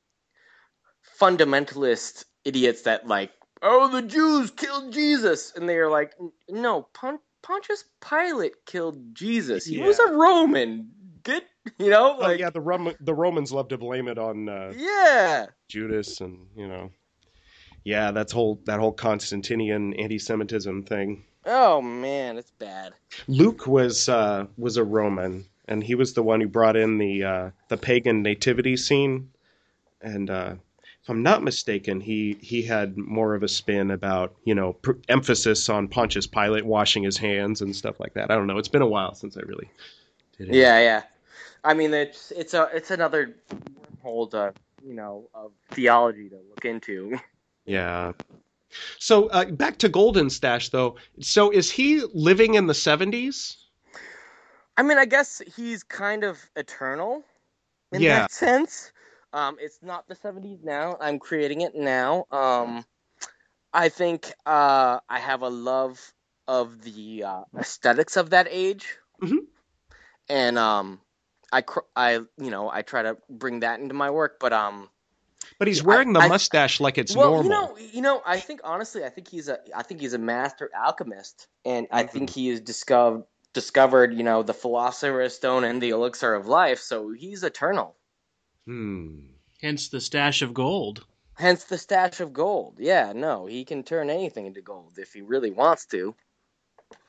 fundamentalist idiots that like, oh, the Jews killed Jesus, and they're like, no, Pon- Pontius Pilate killed Jesus. He was a Roman. Get, you know, Oh, yeah, the Rom- the Romans love to blame it on uh, yeah. Judas and you know, yeah, that's whole that whole Constantinian anti-Semitism thing. Oh man, it's bad. Luke was uh, was a Roman, and he was the one who brought in the uh, the pagan nativity scene. And uh, I'm not mistaken, he he had more of a spin about you know pr- emphasis on Pontius Pilate washing his hands and stuff like that. I don't know. It's been a while since I really did it. Yeah, yeah. I mean, it's it's a it's another wormhole to you know of theology to look into. Yeah. So uh, back to Golden Stash though. So is he living in the 70s? I mean, I guess he's kind of eternal in Yeah. that sense. Um, it's not the 70s now. I'm creating it now. Um, I think uh, I have a love of the uh, aesthetics of that age, Mhm. and um, I cr- I you know I try to bring that into my work, but um, But he's I- wearing the I- mustache like it's well, normal. you know, you know, I think honestly, I think he's a, I think he's a master alchemist, and I Mm-hmm. think he has discovered, discovered, you know, the philosopher's stone and the elixir of life. So he's eternal. Hmm. Hence the stash of gold. Hence the stash of gold. Yeah, no, he can turn anything into gold if he really wants to.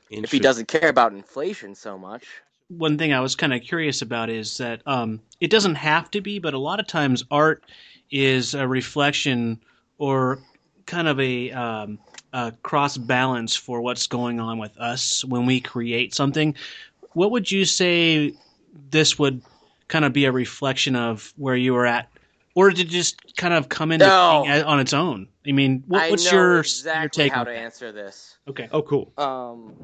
If he doesn't care about inflation so much. One thing I was kind of curious about is that um, it doesn't have to be, but a lot of times art is a reflection or kind of a, um, a cross balance for what's going on with us when we create something. What would you say this would kind of be a reflection of where you were at? Or did it just kind of come into No. being on its own? I mean, what, I what's know your, exactly your take how on to that? answer this. Okay. Oh, cool. Um,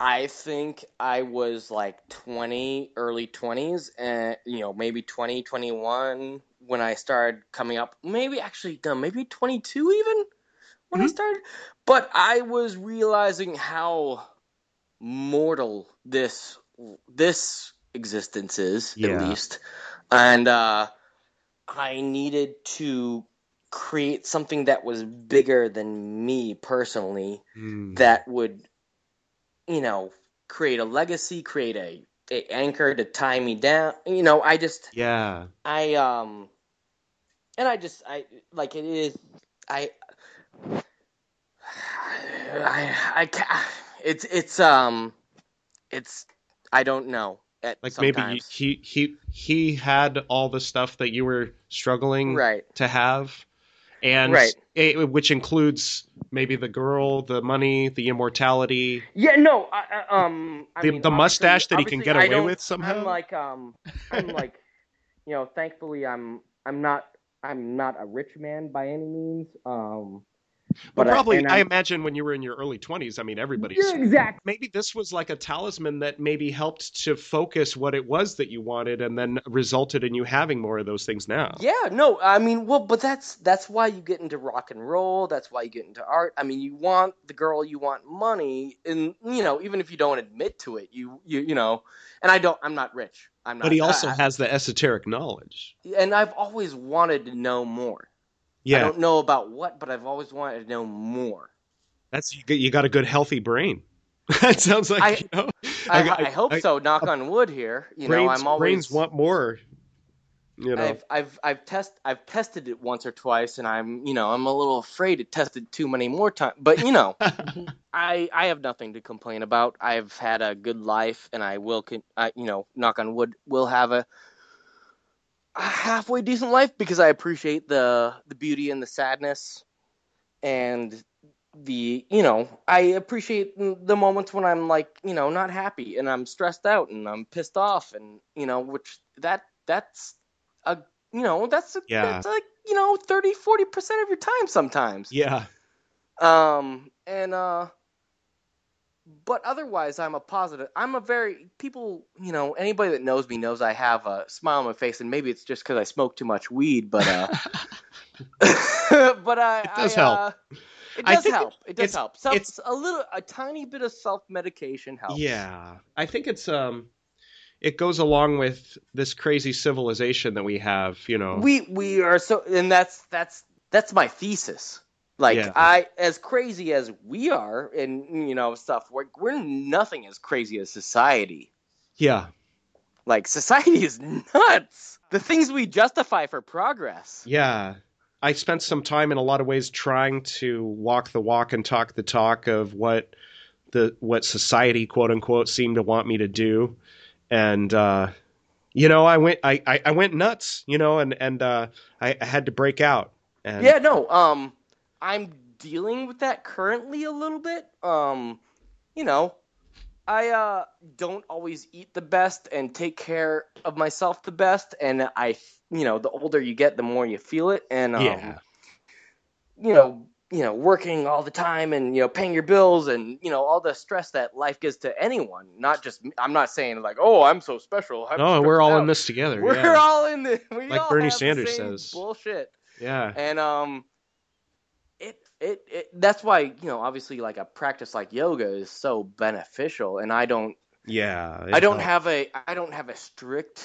I think I was like 20, early 20s, and you know, maybe 20, 21 when I started coming up. Maybe actually, no, maybe 22 even when I started. But I was realizing how mortal this this existence is, Yeah. at least, and uh, I needed to create something that was bigger than me personally Hmm. that would you know create a legacy create a, a anchor to tie me down you know i just Yeah. i um and i just i like it is i [sighs] i i ca [sighs] it's it's um it's i don't know at Like maybe he he he had all the stuff that you were struggling right to have, and Right. eh, which includes maybe the girl, the money, the immortality. Yeah, no, I, I, um, I The- mean, the mustache that he can get I away with somehow? I'm like, um, I'm [laughs] like, you know, thankfully, I'm, I'm not, I'm not a rich man by any means. Um, But But probably, and I, I'm- imagine when you were in your early 20s, I mean, everybody's. Yeah, exactly. Maybe this was like a talisman that maybe helped to focus what it was that you wanted and then resulted in you having more of those things now. Yeah, no, I mean, well, but that's that's why you get into rock and roll. That's why you get into art. I mean, you want the girl, you want money, and you know, even if you don't admit to it, you you you know. And I don't. I'm not rich. I'm not. But he also I- has the esoteric knowledge. and I've always wanted to know more. I don't know about what, but I've always wanted to know more. that's you got, a good healthy brain. [laughs] that sounds like I- you know. I, got- I, hope so. Knock on wood here. You know, I'm always brains want more. You know, I've I've I've test I've tested it once or twice, and I'm you know I'm a little afraid to test it too many more times. But you know, [laughs] I I have nothing to complain about. I've had a good life, and I will con- I, you know knock on wood will have a, a halfway decent life because I appreciate the the beauty and the sadness, and the you know I appreciate the moments when I'm like you know not happy and I'm stressed out and I'm pissed off and you know which that that's a you know that's a, Yeah. that's like you know 30 40 percent of your time sometimes yeah, um and uh but otherwise i'm a positive i'm a very people you know anybody that knows me knows i have a smile on my face and maybe it's just because i smoke too much weed but uh [laughs] [laughs] but i It does I, help. uh, it does think it- help it does it's- help self, it's- a little a tiny bit of self-medication helps yeah. I think it's um, it goes along with this crazy civilization that we have. You know, we we are so and that's that's that's my thesis like Yeah. i as crazy as we are and you know stuff we're, we're nothing as crazy as society yeah, like society is nuts the things we justify for progress yeah. I spent some time in a lot of ways trying to walk the walk and talk the talk of what the what society quote unquote seemed to want me to do, and uh, you know, I went I, I, I went nuts, you know, and and uh, I, I had to break out. And yeah no um i'm dealing with that currently a little bit um you know i uh don't always eat the best and take care of myself the best and i you know the older you get the more you feel it and um, yeah, you know, you know, working all the time and you know, paying your bills and you know all the stress that life gives to anyone. Not just. I'm not saying like, oh, I'm so special. I'm no, we're all out." in this together. [laughs] We're yeah. all in this. We Like Bernie Sanders says. bullshit. yeah, And um, it, it that's why you know obviously like a practice like yoga is so beneficial. And I don't yeah. I don't helped. have a I don't have a strict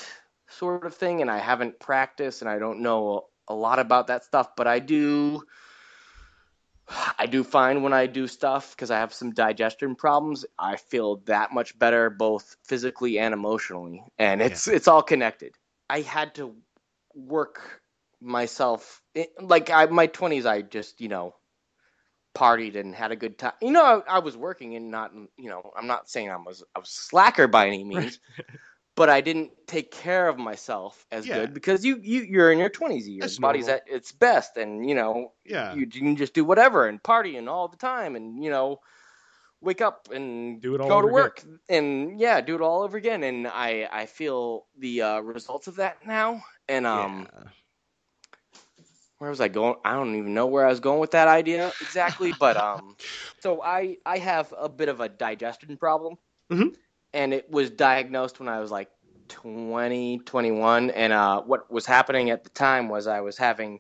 sort of thing, and I haven't practiced, and I don't know a lot about that stuff. But I do, I do find when I do stuff because I have some digestion problems, I feel that much better both physically and emotionally, and it's it's all connected. I had to work myself it, like I my twenties. I just you know partied and had a good time. You know, I, I was working and not, you know, I'm not saying I was I was slacker by any means, but I didn't take care of myself as Yeah. good because you you you're in your 20s, your That's body's normal. at its best, and you know Yeah, you, you can just do whatever and partying all the time, and you know. Wake up and Do it all go to over work and yeah, do it all over again. And I I feel the uh, results of that now. And um, yeah. Where was I going? I don't even know where I was going with that idea exactly, but [laughs] um, so I I have a bit of a digestion problem, Mhm. and it was diagnosed when I was like 20, 21, and uh, what was happening at the time was I was having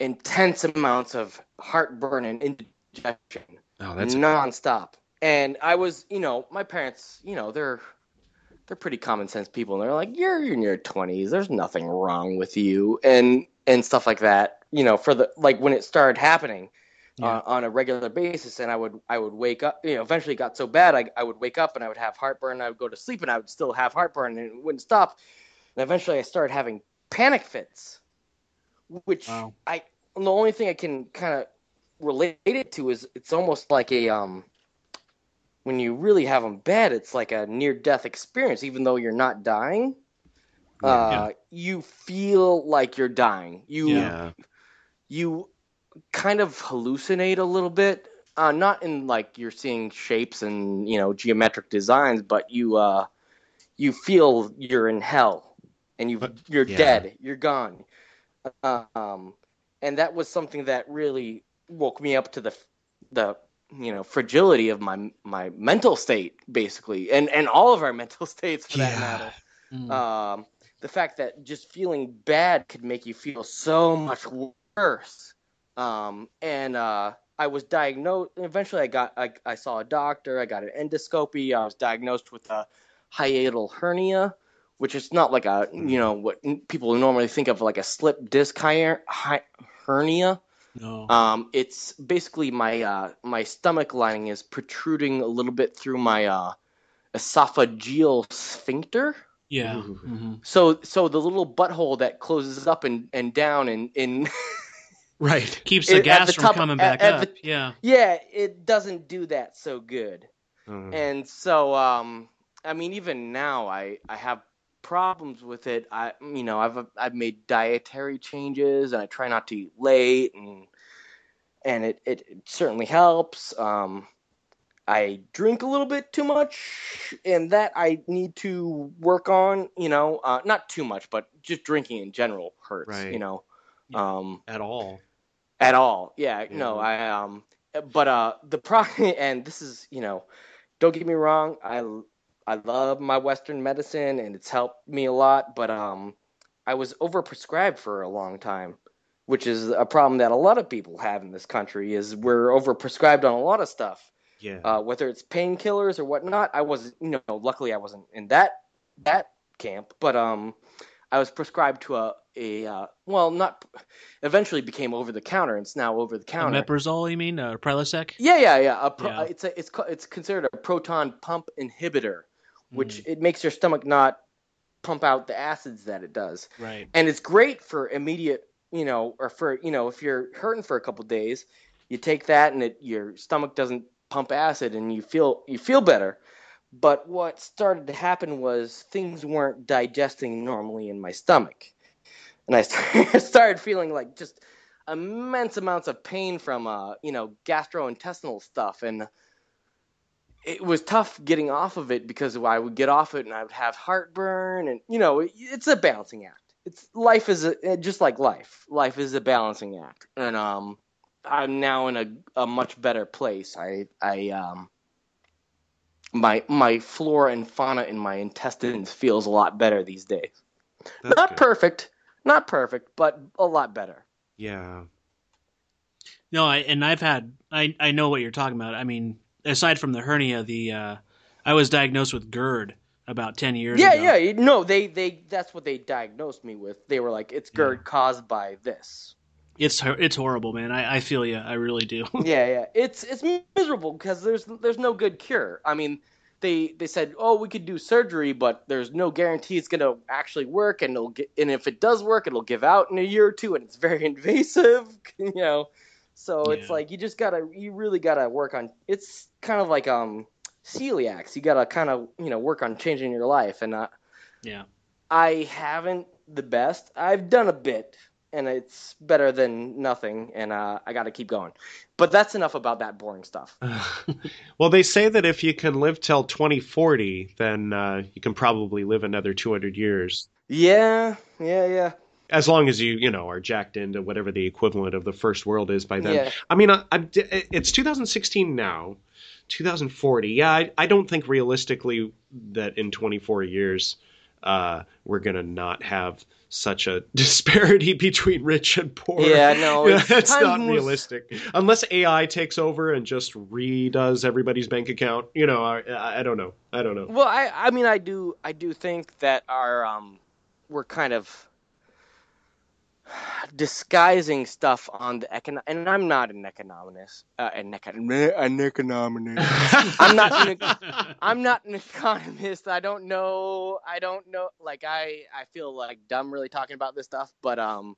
intense amounts of heartburn and indigestion Oh, that's nonstop. And I was, you know, my parents, you know, they're they're pretty common sense people, and they're like, "You're "You're in your twenties. There's nothing wrong with you," and and stuff like that. You know, for the like when it started happening Yeah. uh, on a regular basis, and I would I would wake up. You know, eventually it got so bad, I I would wake up and I would have heartburn. I would go to sleep and I would still have heartburn, and it wouldn't stop. And eventually, I started having panic fits, which Wow. I the only thing I can kind of relate it to is it's almost like a um when you really have them bad it's like a near death experience even though you're not dying uh you feel like you're dying you yeah. you kind of hallucinate a little bit uh not in like you're seeing shapes and you know geometric designs but you uh you feel you're in hell and you you're yeah. dead you're gone um and that was something that really woke me up to the the you know fragility of my my mental state basically and and all of our [laughs] mental states for that Yeah. matter Mm. um the fact that just feeling bad could make you feel so much worse um and uh I was diagnosed eventually I got I, I saw a doctor I got an endoscopy I was diagnosed with a hiatal hernia which is not like a you know what people normally think of like a slip disc hernia no. um, it's basically my uh, my stomach lining is protruding a little bit through my uh, esophageal sphincter. Yeah. Ooh. hmm So so the little butthole that closes up and, and down and in [laughs] Right. Keeps the It- gas the from top- coming at- back at up. the- yeah. yeah, it doesn't do that so good. Mm. And so um, I mean even now I I have problems with it. I you know I've I've made dietary changes and I try not to eat late and and it, it, it certainly helps. Um, I drink a little bit too much, and that I need to work on. You know, uh, not too much, but just drinking in general hurts. Right. You know, Yeah. um, At all. at all. Yeah, no, I um, but uh, the problem, [laughs] and this is, you know, don't get me wrong, I I love my Western medicine, and it's helped me a lot, but um, I was overprescribed for a long time, which is a problem that a lot of people have in this country. Is we're overprescribed on a lot of stuff, Yeah. uh, whether it's painkillers or whatnot. I was, you know, luckily I wasn't in that that camp, but um, I was prescribed to a a uh, well, not eventually became over the counter. and It's now over the counter. Omeprazole, you mean? Uh, Prilosec? yeah, yeah, yeah. A pro- Yeah. It's a, it's co- it's considered a proton pump inhibitor, which Mm, it makes your stomach not pump out the acids that it does, right. and it's great for immediate, you know, or for you know if you're hurting for a couple days, you take that and it your stomach doesn't pump acid and you feel you feel better. But what started to happen was things weren't digesting normally in my stomach, and I [laughs] started, feeling like just immense amounts of pain from uh you know gastrointestinal stuff and it was tough getting off of it because I would get off it and I would have heartburn and you know it's a balancing act. It's life is a, just like life. Life is a balancing act, and um, I'm now in a, a much better place. I I um, my my flora and fauna in my intestines feels a lot better these days. That's not good. perfect, not perfect, but a lot better. Yeah. No, I, and I've had I I know what you're talking about. I mean, aside from the hernia, the uh, I was diagnosed with GERD about ten years Yeah, ago. yeah, you- no, they they that's what they diagnosed me with. They were like, it's GERD caused by this. It's it's horrible, man. I, I feel you. I really do. [laughs] yeah, yeah. It's it's miserable because there's there's no good cure. I mean, they they said, oh, we could do surgery, but there's no guarantee it's gonna actually work, and it'll get, and if it does work, it'll give out in a year or two, and it's very [laughs] invasive, [laughs] you know. So it's like you just gotta, you really gotta work on. It's kind of like um celiacs. You gotta kind of you know work on changing your life, and uh, yeah. I haven't the best. I've done a bit, and it's better than nothing, and uh, I got to keep going. But that's enough about that boring stuff. [laughs] well, they say that if you can live till 2040, then uh, you can probably live another 200 years. Yeah, yeah, yeah. As long as you, you know, are jacked into whatever the equivalent of the first world is by then. Yeah. I mean, I, I'm, it's 2016 now. 2040. Yeah, I, I don't think realistically that in 24 years uh, we're gonna not have such a [laughs] disparity between rich and poor. Yeah, no, [laughs] it's that's not realistic unless AI takes over and just redoes everybody's bank account. You know, I, I don't know. I don't know. Well, I, I mean, I do, I do think that our, um, we're kind of disguising stuff on the econ, and I'm not an economist, uh, an, econ- an economist. [laughs] I'm not an, I'm not an economist. I don't know. I don't know. Like I, I feel like dumb really talking about this stuff. But um,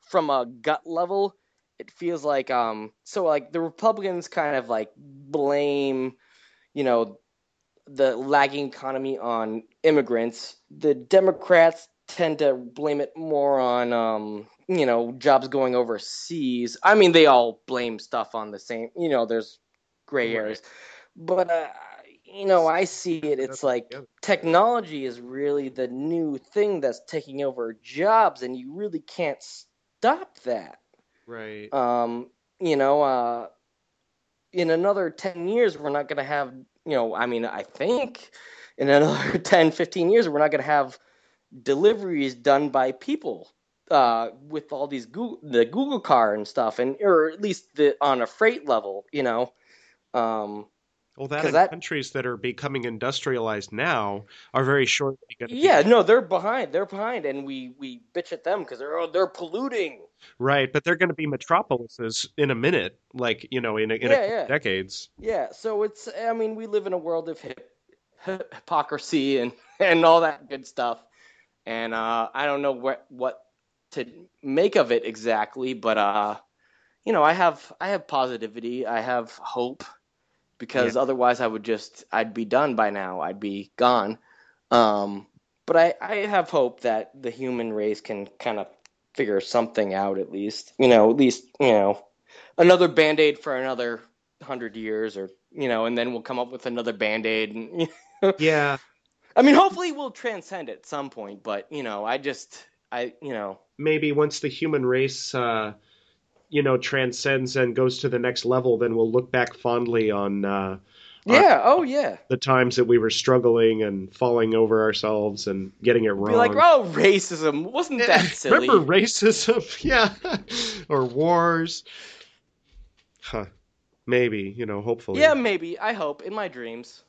from a gut level, it feels like um. So like the Republicans kind of like blame, you know, the lagging economy on immigrants. The Democrats tend to blame it more on um, you know, jobs going overseas. I mean, they all blame stuff on the same. You know, there's gray Right. areas, but uh, you know, I see it. It's like technology is really the new thing that's taking over jobs, and you really can't stop that. Right. Um, you know, uh, in another 10 years, we're not going to have, you know, I mean, I think in another [laughs] 10, 15 years, we're not going to have deliveries done by people uh, with all these Google, the Google car and stuff, and or at least the on a freight level, you know. Um, Well, that that- countries that are becoming industrialized now are very short. going to yeah, no, they're behind. They're behind, and we we bitch at them because they're oh, they're polluting. right, but they're going to be metropolises in a minute, like you know, in a, in Yeah, a yeah. decades. Yeah, so it's I mean we live in a world of hip, hip, hypocrisy and [laughs] and all that good stuff, and uh, I don't know what what to make of it exactly, but uh, you know I have I have positivity, I have hope, because otherwise I would just I'd be done by now, I'd be gone. Um, but I I have hope that the human race can kind of figure something out at least, you know, at least you know another band aid for another hundred years or you know and then we'll come up with another band-aid and [laughs] Yeah, i mean hopefully we'll transcend at some point but you know i just i you know maybe once the human race, uh, you know, transcends and goes to the next level, then we'll look back fondly on uh, yeah oh yeah the times that we were struggling and falling over ourselves and getting it wrong. be like oh racism wasn't that [laughs] silly Remember racism? [laughs] yeah, or wars? Huh. Maybe you know. Hopefully. yeah maybe i hope in my dreams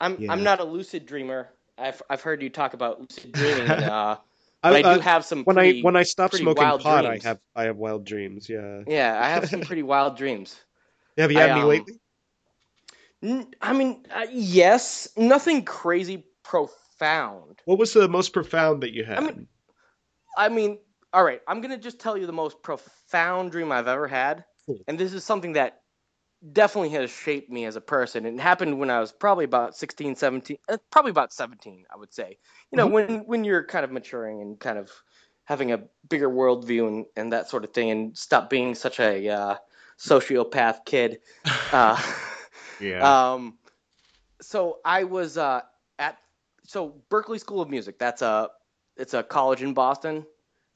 i'm Yeah. i'm not a lucid dreamer i've i've heard you talk about lucid [laughs] dreaming and, uh I, but I, do uh, have some when pretty, I when I stop smoking pot, dreams. I have I have wild dreams. Yeah. yeah i have some pretty [laughs] wild dreams Have you had I, any um, lately? N- I mean, uh, yes, nothing crazy profound. What was the most profound that you had? I mean- I mean, all right, I'm going to just tell you the most profound dream I've ever had. Cool. And this is something that definitely has shaped me as a person. It happened when I was probably about 16, 17, uh, probably about 17, I would say. You know, Mhm. when when you're kind of maturing and kind of having a bigger worldview and, and that sort of thing and stop being such a uh, sociopath kid. [laughs] Uh, yeah. um, so I was uh, at so Berklee School of Music. That's a it's a college in Boston.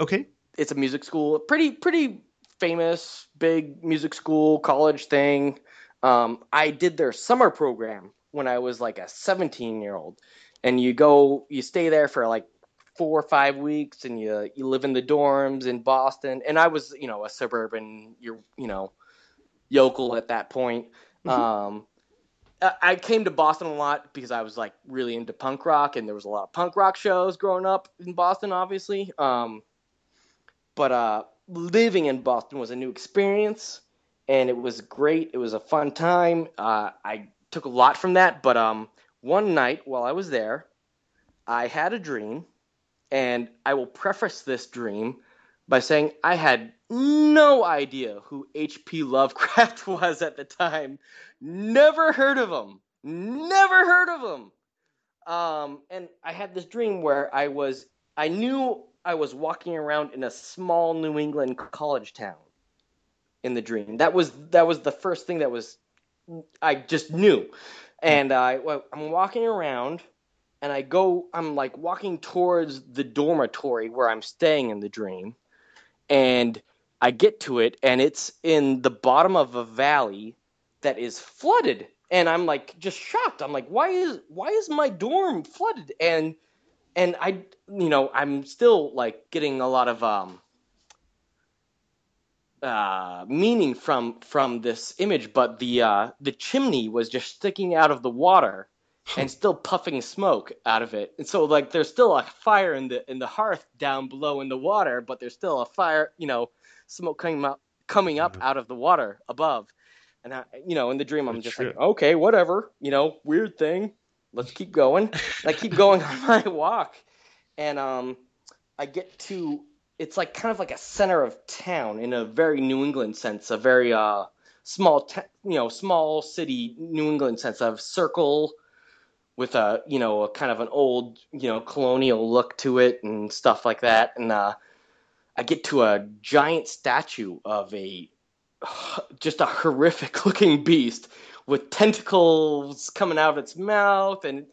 okay. It's a music school, pretty pretty famous, big music school college thing. Um, I did their summer program when I was like a 17 year old, and you go you stay there for like four or five weeks, and you you live in the dorms in Boston. And I was you know a suburban you you know yokel at that point. Mhm. Um, I I came to Boston a lot because I was like really into punk rock, and there was a lot of punk rock shows growing up in Boston, obviously. Um, but uh, living in Boston was a new experience, and it was great. It was a fun time. Uh, I took a lot from that. But um, one night while I was there, I had a dream, and I will preface this dream by saying I had no idea who H.P. Lovecraft [laughs] was at the time. Never heard of him. Never heard of him. Um, and I had this dream where I was, I knew I was walking around in a small New England college town. In the dream, that was that was the first thing that was, I just knew, and I I'm walking around, and I go, I'm like walking towards the dormitory where I'm staying in the dream, and I get to it, and it's in the bottom of a valley that is flooded, and I'm like just shocked. I'm like, why is why is my dorm flooded? And and I, you know, I'm still like getting a lot of um uh meaning from from this image, but the uh the chimney was just sticking out of the water and still puffing smoke out of it. And so like there's still a fire in the in the hearth down below in the water, but there's still a fire, you know, smoke coming up coming up out of the water above. And I, you know, in the dream I'm That's just true. like, okay, whatever, you know, weird thing. Let's keep going. And I keep going on my walk. And um I get to it's like kind of like a center of town in a very New England sense, a very uh small you know, small city New England sense of circle with a you know a kind of an old you know colonial look to it and stuff like that and uh i get to a giant statue of a just a horrific [laughs] looking beast with tentacles coming out of its mouth and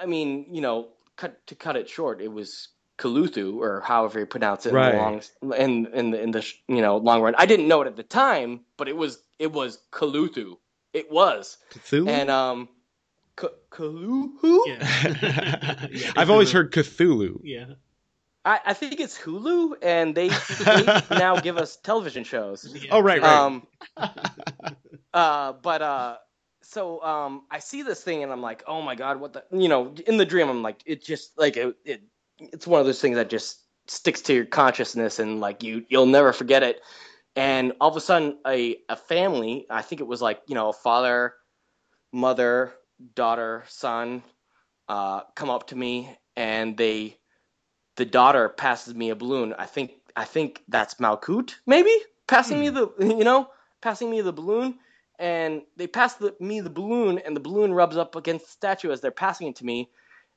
i mean you know cut to cut it short it was Kaluthu or however you pronounce it Right. in the long in in the in the you know long run. I didn't know it at the time, but it was it was Cthulhu. It was, Cthulhu. and um, C- Cthulhu. Yeah. Yeah, I've always heard Cthulhu. Yeah. I, I think it's Hulu, and they, [laughs] they now give us television shows. Yeah. Oh right, right. Um, uh, but uh, so um, I see this thing, and I'm like, oh my god, what the? You know, in the dream, I'm like, it just like it, it it's one of those things that just sticks to your consciousness, and like you you'll never forget it. And all of a sudden, a a family, I think it was like you know, a father, mother, daughter, son, uh, come up to me, and they the daughter passes me a balloon. I think I think that's Malkut, maybe passing me the you know passing me the balloon, and they pass the, me the balloon, and the balloon rubs up against the statue as they're passing it to me,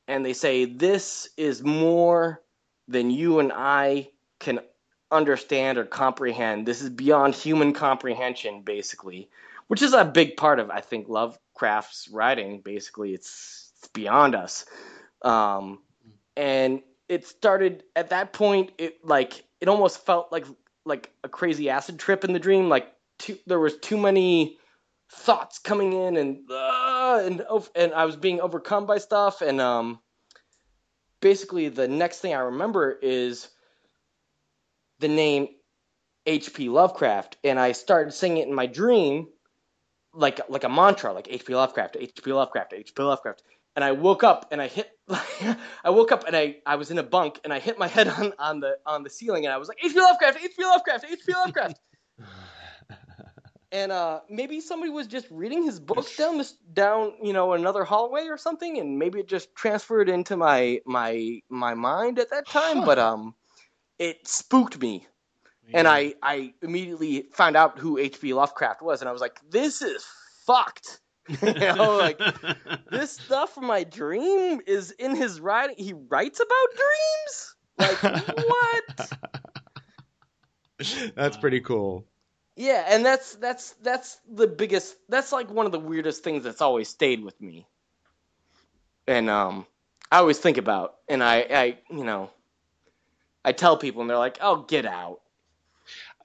and they say, "This is more than you and I can understand or comprehend. This is beyond human comprehension, basically." Which is a big part of I think Lovecraft's writing. Basically, it's, it's beyond us. Um, and it started at that point it like it almost felt like like a crazy acid trip in the dream like too, there was too many thoughts coming in and uh, and and I was being overcome by stuff and um basically the next thing I remember is the name H.P. Lovecraft and I started saying it in my dream like like a mantra like H.P. Lovecraft H.P. Lovecraft H.P. Lovecraft and I woke up and I hit [laughs] I woke up and I, I was in a bunk and I hit my head on, on the on the ceiling and I was like H.P. Lovecraft, H.P. Lovecraft, H.P. Lovecraft. [laughs] and uh, maybe somebody was just reading his books down this down you know another hallway or something and maybe it just transferred into my my my mind at that time but um it spooked me and I I immediately found out who H.P. Lovecraft was and I was like this is fucked [laughs] [laughs] you know like this [laughs] stuff from my dream is in his writing. He writes about dreams. Like what? That's pretty cool. yeah, and that's that's that's the biggest. That's like one of the weirdest things that's always stayed with me. And um, I always think about, and I I you know, I tell people, and they're like, "Oh, get out."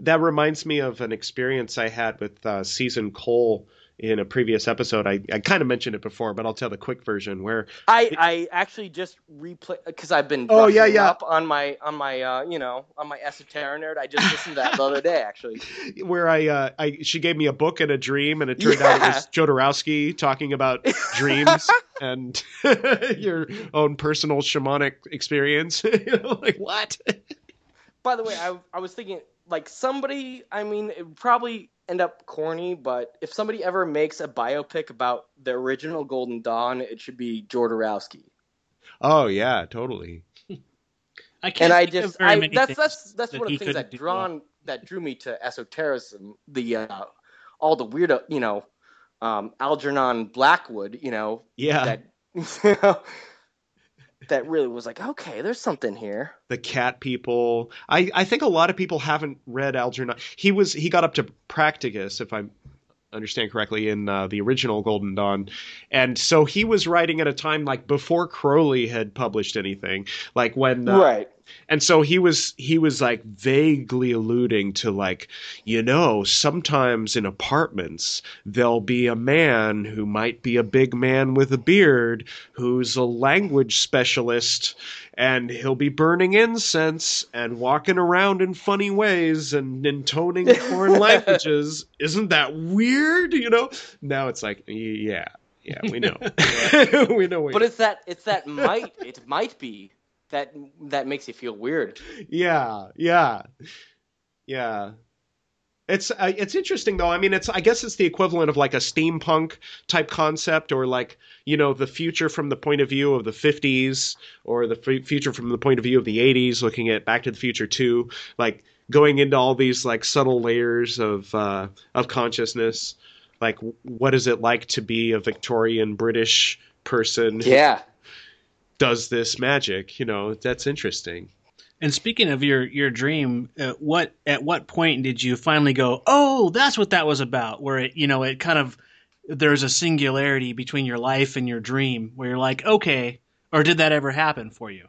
That reminds me of an experience I had with uh, Season Cole in a previous episode. I, I kind of mentioned it before, but I'll tell the quick version where I I actually just replay because I've been Oh, yeah, brushing yeah. up on my on my uh you know on my esoteric nerd. I just listened to that the other day actually. [laughs] where I, uh, I she gave me a book and a dream, and it turned out it was Jodorowsky talking about [laughs] dreams and [laughs] your own personal shamanic experience. You know, like what? By the way, I I was thinking like somebody. I mean, it probably end up corny, but if somebody ever makes a biopic about the original Golden Dawn, it should be Jodorowsky. Oh yeah, totally. [laughs] I can't And I just, I, that's that's that's that one of the things that couldn't do drawn that drew me to esotericism. The uh, all the weirdo, you know, um, Algernon Blackwood, you know, Yeah, that [laughs] you know, that really was like, okay, there's something here. the cat people. I I think a lot of people haven't read Algernon. He was he got up to Practicus, if I understand correctly, in uh, the original Golden Dawn, and so he was writing at a time like before Crowley had published anything, like when uh, right. And so he was he was like vaguely alluding to like you know sometimes in apartments there'll be a man who might be a big man with a beard who's a language specialist and he'll be burning incense and walking around in funny ways and intoning foreign [laughs] languages. Isn't that weird? You know? Now it's like yeah yeah we know. [laughs] [laughs] We know what But it's that it's that might it might be that that makes you feel weird. Yeah, yeah, yeah. It's uh, it's interesting though. I mean, it's I guess it's the equivalent of like a steampunk type concept, or like you know the future from the point of view of the '50s, or the f- future from the point of view of the '80s, looking at Back to the Future Two, like going into all these like subtle layers of uh, of consciousness. Like, what is it like to be a Victorian British person Yeah. Does this magic? You know, that's interesting. And speaking of your your dream, uh, what at what point did you finally go, "Oh, that's what that was about"? Where it, you know, it kind of there's a singularity between your life and your dream, where you're like, "Okay," or did that ever happen for you?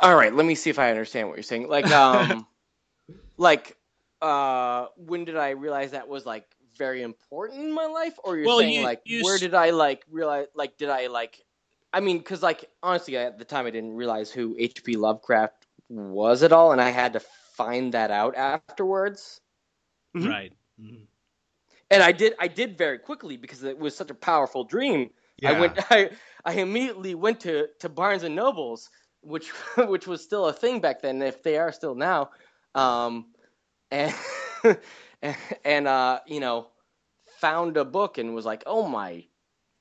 All right, let me see if I understand what you're saying. Like, um, [laughs] like, uh, when did I realize that was like very important in my life, or you're Well, saying you- like, you where s- did I like realize? Like, did I like? I mean, because like honestly, at the time I didn't realize who H.P. Lovecraft was at all, and I had to find that out afterwards. Mhm. Right. Mhm. And I did, I did very quickly because it was such a powerful dream. I went, [laughs] I, I immediately went to, to Barnes and Nobles, which [laughs] which was still a thing back then, if they are still now, um, and [laughs] and uh, you know, found a book and was like, oh my,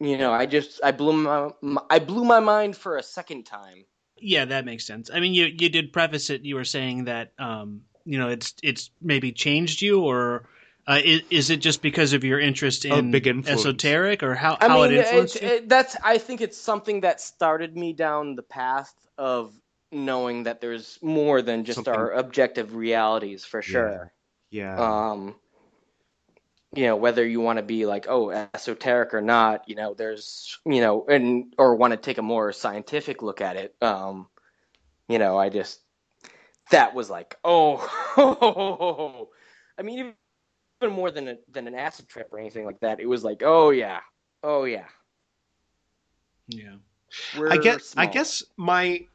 you know, I just I blew my, my I blew my mind for a second time. Yeah, that makes sense. I mean, you you did preface it. You were saying that um, you know it's it's maybe changed you, or uh, is, is it just because of your interest in big influence. esoteric, or how I how mean, it influenced it, you? it, that's I think it's something that started me down the path of knowing that there's more than just Something- our objective realities for sure. Yeah. Um, you know, whether you want to be like, oh, esoteric or not, you know, there's, you know, and or want to take a more scientific look at it. Um, you know, I just that was like, [laughs] oh, I mean, even more than a, than an acid trip or anything like that. It was like, oh yeah, oh yeah. yeah. We're I guess I guess my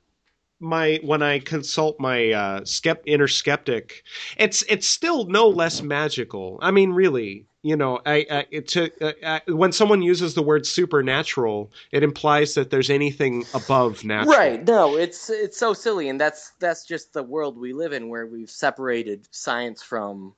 my when I consult my uh skept inner skeptic, it's it's still no less magical. I mean, really, you know, I, I to uh, uh, when someone uses the word supernatural, it implies that there's anything above natural. Right. No, it's it's so silly, and that's that's just the world we live in, where we've separated science from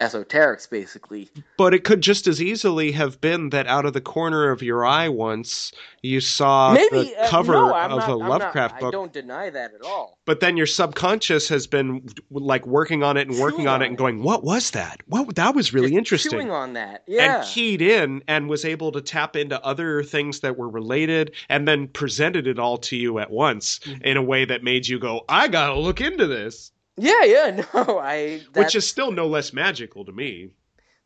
esoterics, basically. But it could just as easily have been that out of the corner of your eye once you saw Maybe the uh, cover no, of not, a I'm not- Lovecraft I book. don't deny that at all. but then your subconscious has been like working on it and working on on it and going, "What was that? What that was really Just interesting." Chewing on that, yeah. And keyed in and was able to tap into other things that were related and then presented it all to you at once Mm-hmm. in a way that made you go, I gotta look into this. Yeah, yeah. [laughs] No, I. Which is still no less magical to me.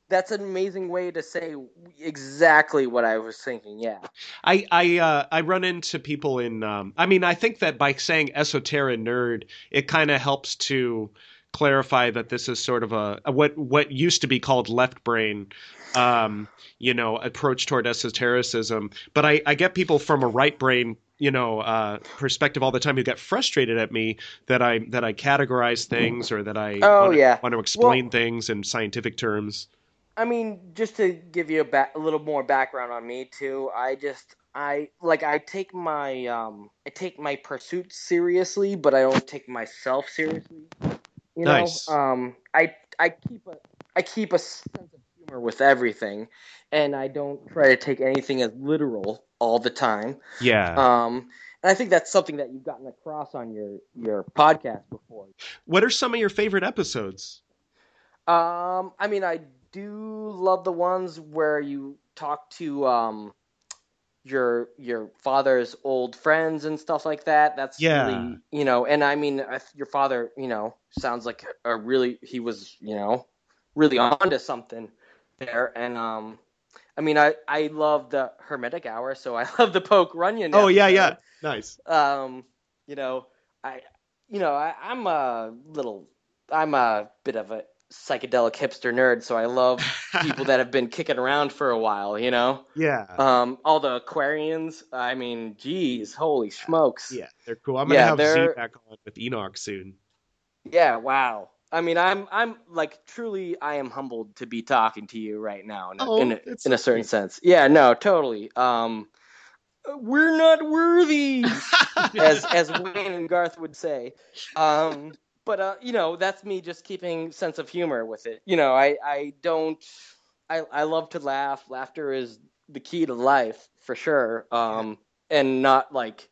that's an amazing way to say exactly what I was thinking. Yeah. I I uh, I run into people in. Um, I mean, I think that by saying esoteric nerd, it kind of helps to clarify that this is sort of a, a what what used to be called left brain. Um, you know, approach toward esotericism, but I, I get people from a right brain, you know, uh, perspective all the time who get frustrated at me that I that I categorize things or that I Oh, want, yeah. want to explain Well- things in scientific terms. I mean, just to give you a, ba- a little more background on me too, I just I like I take my um I take my pursuits seriously, but I don't take myself seriously. You know, Nice. um, I I keep a I keep a sense humor with everything, and I don't try to take anything as literal all the time. Yeah. Um, and I think that's something that you've gotten across on your your podcast before. what are some of your favorite episodes? Um, I mean, I do love the ones where you talk to um your your father's old friends and stuff like that. That's Yeah. really you know, and I mean, your father, you know, sounds like a really he was you know really onto something there, and um. I mean, I, I love the Hermetic Hour, so I [laughs] love the Poke Runyon. Oh yeah, episode yeah. Nice. um, you know, I, you know, I, I'm a little, I'm a bit of a psychedelic hipster nerd, so I love people that have been [laughs] kicking around for a while. You know, Yeah. um, all the Aquarians. I mean, geez, holy smokes. yeah, they're cool. I'm gonna yeah, have Z they're- back on with Enoch soon. Yeah, wow. I mean, I'm, I'm like truly, I am humbled to be talking to you right now, in a, Oh, in, a, in a certain sense. Yeah, no, totally. Um, we're not worthy. [laughs] as as Wayne and Garth would say. Um, but uh, you know, that's me just keeping sense of humor with it. You know, I I don't I I love to laugh. Laughter is the key to life for sure. Um, and not like.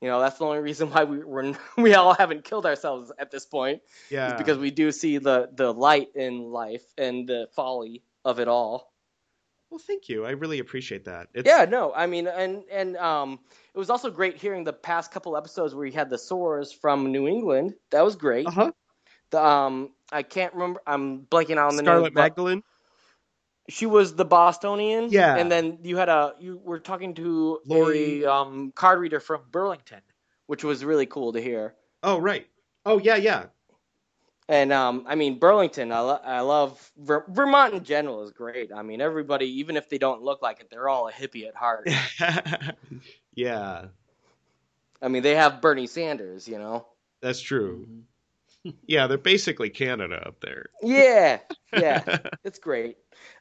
You know, that's the only reason why we we're, [laughs] we all haven't killed ourselves at this point yeah. because we do see the the light in life and the folly of it all. well, thank you. I really appreciate that. It's, Yeah, no, I mean, and and um, it was also great hearing the past couple episodes where you had the sores from New England. That was great. Uh huh. The um, I can't remember. I'm blanking out on the Scarlet name. but Magdalene. She was the Bostonian. Yeah. and then you had a you were talking to Lori- a um card reader from Burlington, which was really cool to hear. Oh right. Oh yeah, yeah. And um, I mean Burlington, I, lo- I love Ver- Vermont in general is great. I mean everybody, even if they don't look like it, they're all a hippie at heart. [laughs] yeah, I mean they have Bernie Sanders, you know. that's true. Mm-hmm. Yeah, they're basically Canada up there. Yeah, yeah, [laughs] it's great.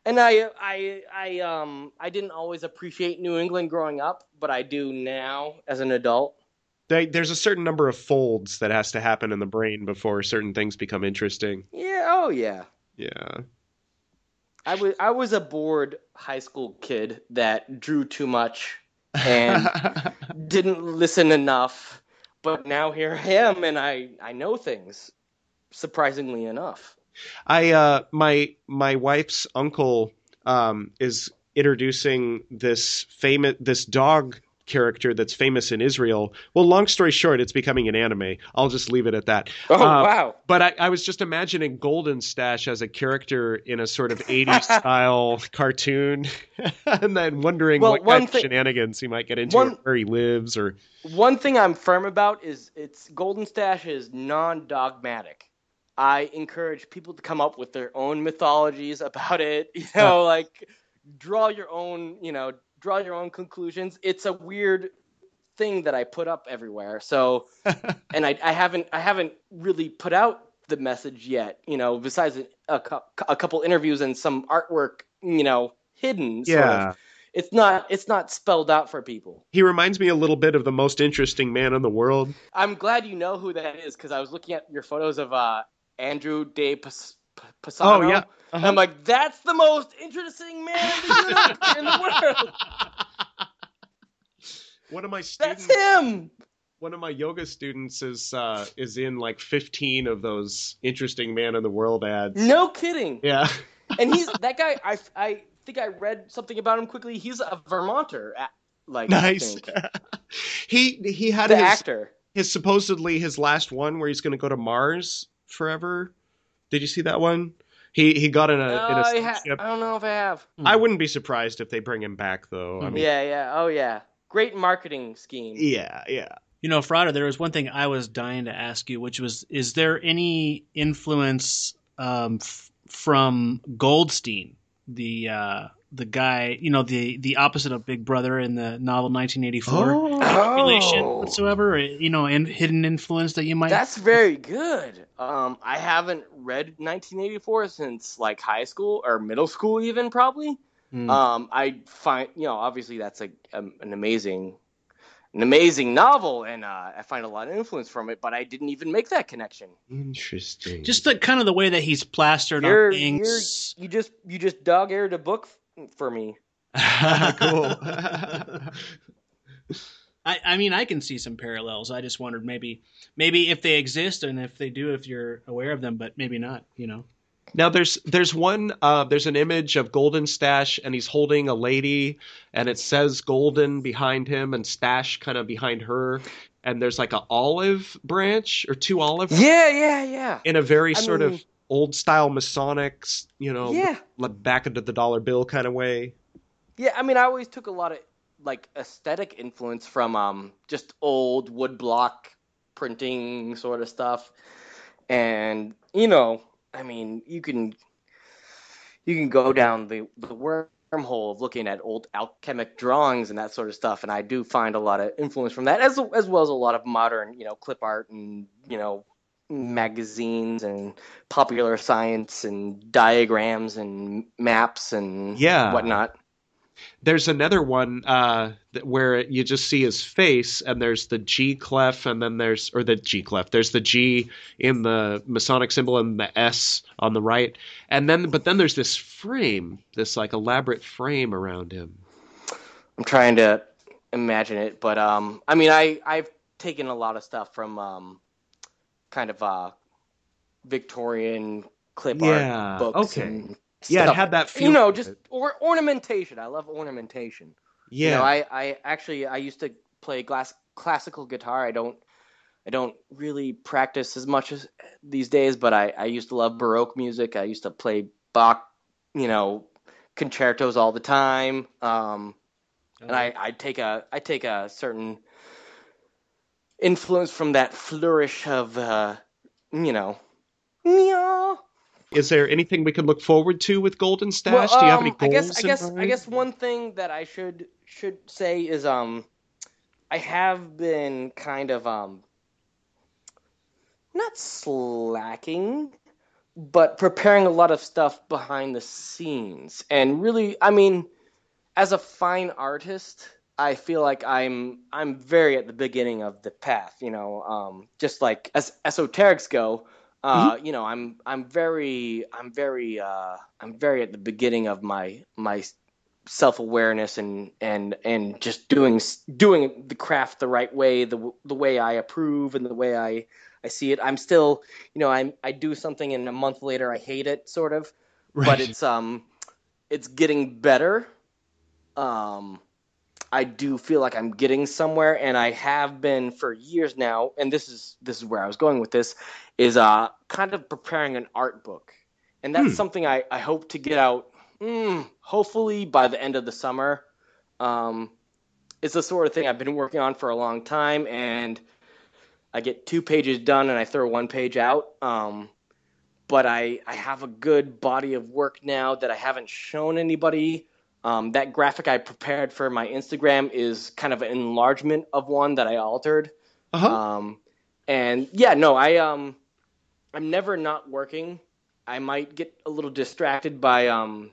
And I, I, I, um, I didn't always appreciate New England growing up, but I do now as an adult. They, there's a certain number of folds that has to happen in the brain before certain things become interesting. Yeah, oh yeah. Yeah. I was, I was a bored high school kid that drew too much and [laughs] didn't listen enough. But now here I am, and I, I know things, surprisingly enough. I uh my my wife's uncle um is introducing this famous this dog character that's famous in Israel. Well, long story short, it's becoming an anime. I'll just leave it at that. Oh Uh, wow! But I, I was just imagining Golden Stash as a character in a sort of 80s [laughs] style cartoon, [laughs] and then wondering Well, what kind thing- of shenanigans he might get into, one- or where he lives, or One thing I'm firm about is it's Golden Stash is non-dogmatic. I encourage people to come up with their own mythologies about it. [laughs] You know, like draw your own. You know, draw your own conclusions. It's a weird thing that I put up everywhere. So, [laughs] and I, I haven't I haven't really put out the message yet. You know, besides a, a couple interviews and some artwork. You know, hidden. Sort yeah. of. It's not it's not spelled out for people. He reminds me a little bit of the most interesting man in the world. I'm glad you know who that is because I was looking at your photos of uh, Andrew De Pas- Pisano. Oh, yeah. And I'm like, that's the most interesting man in the, [laughs] in the world. One of my students. That's him. one of my yoga students is uh, is in like 15 of those interesting man in the world ads. No kidding. Yeah. [laughs] And he's that guy. I, I think I read something about him quickly. He's a Vermonter. Like nice. [laughs] He he had the his actor. his supposedly his last one where he's going to go to Mars forever. Did you see that one? He he got in a in a I, ha- I don't know if I have. I wouldn't be surprised if they bring him back though. I mean, Yeah, yeah. Oh, yeah. Great marketing scheme. yeah, yeah. You know, Frater, there was one thing I was dying to ask you, which was, is there any influence um, f- from Goldstein, the uh, the guy, you know, the the opposite of Big Brother in the novel 1984? Relation Oh. whatsoever, you know, and hidden influence that you might. That's very good. Um, I haven't read 1984 since like high school or middle school, even probably. Hmm. Um, I find you know obviously that's a, um, an amazing, an amazing novel, and uh, I find a lot of influence from it. But I didn't even make that connection. Interesting. just the kind of the way that he's plastered You're, on you're things. you just you just dog aired a book f- for me. [laughs] cool. [laughs] I, I mean, I can see some parallels. I just wondered maybe, maybe if they exist, and if they do, if you're aware of them, but maybe not. You know. Now there's there's one uh, there's an image of Golden Stash and he's holding a lady and it says Golden behind him and Stash kind of behind her and there's like a olive branch or two olive Yeah, yeah, yeah. in a very I sort mean- of old style Masonic, you know, Yeah. like back into the dollar bill kind of way. Yeah, I mean, I always took a lot of like aesthetic influence from um just old woodblock printing sort of stuff, and you know, I mean, you can you can go down the the wormhole of looking at old alchemic drawings and that sort of stuff, and I do find a lot of influence from that, as as well as a lot of modern, you know, clip art and you know magazines and popular science and diagrams and maps and Yeah. whatnot. There's another one uh, where you just see his face, and there's the G clef, and then there's or the G clef. There's the G in the Masonic symbol and the S on the right, and then but then there's this frame, this like elaborate frame around him. I'm trying to imagine it, but um, I mean, I I've taken a lot of stuff from um, kind of uh, Victorian clip Yeah, art books. okay. and Yeah, it stuff. had that feel. You know, just or ornamentation. I love ornamentation. yeah. You know, I I actually I used to play glass classical guitar. I don't I don't really practice as much as these days, but I I used to love baroque music. I used to play Bach, you know, concertos all the time. Um, and I I take a I take a certain influence from that flourish of uh, you know, meow. Is there anything we can look forward to with Golden Stash? Do you have any um, I guess I guess I guess one thing that I should should say is um I have been kind of um not slacking but preparing a lot of stuff behind the scenes and really I mean as a fine artist I feel like I'm I'm very at the beginning of the path, you know, um just like as esoterics go, uh, you know, I'm I'm very I'm very uh, I'm very at the beginning of my my self awareness and and and just doing doing the craft the right way, the the way I approve and the way I I see it. I'm still, you know, I'm I do something and a month later I hate it, sort of, but it's um it's getting better. Um, I do feel like I'm getting somewhere, and I have been for years now. And this is this is where I was going with this is uh kind of preparing an art book, and that's Hmm. something I I hope to get out. Mm, hopefully by the end of the summer. Um, it's the sort of thing I've been working on for a long time, and I get two pages done and I throw one page out. Um, but I I have a good body of work now that I haven't shown anybody. Um, that graphic I prepared for my Instagram is kind of an enlargement of one that I altered. Uh-huh. Um, and yeah, no, I um, I'm never not working. I might get a little distracted by um,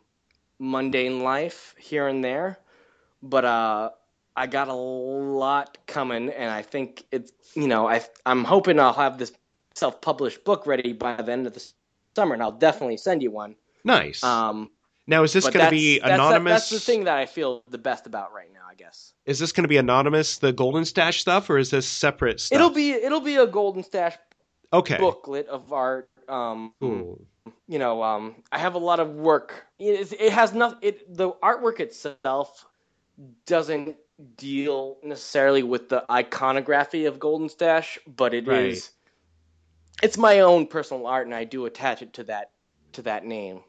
mundane life here and there, but uh, I got a lot coming, and I think it's you know I I'm hoping I'll have this self-published book ready by the end of the summer, and I'll definitely send you one. nice. Um, now, is this going to be that's, anonymous? That's the thing that I feel the best about right now, I guess. Is this going to be anonymous, the Golden Stash stuff, or is this separate stuff? It'll be it'll be a Golden Stash okay. booklet of art. Um, Cool. you know, um, I have a lot of work. It, it has nothing. It the artwork itself doesn't deal necessarily with the iconography of Golden Stash, but it is. Right. It's my own personal art, and I do attach it to that to that name.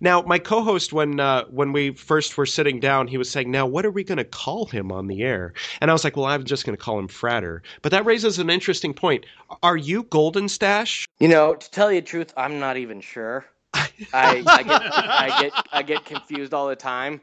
Now, my co-host, when uh, when we first were sitting down, he was saying, "Now, what are we going to call him on the air?" And I was like, "Well, I'm just going to call him Frater." But that raises an interesting point. Are you Golden Stash? You know, to tell you the truth, I'm not even sure. I, I get I get I get confused all the time,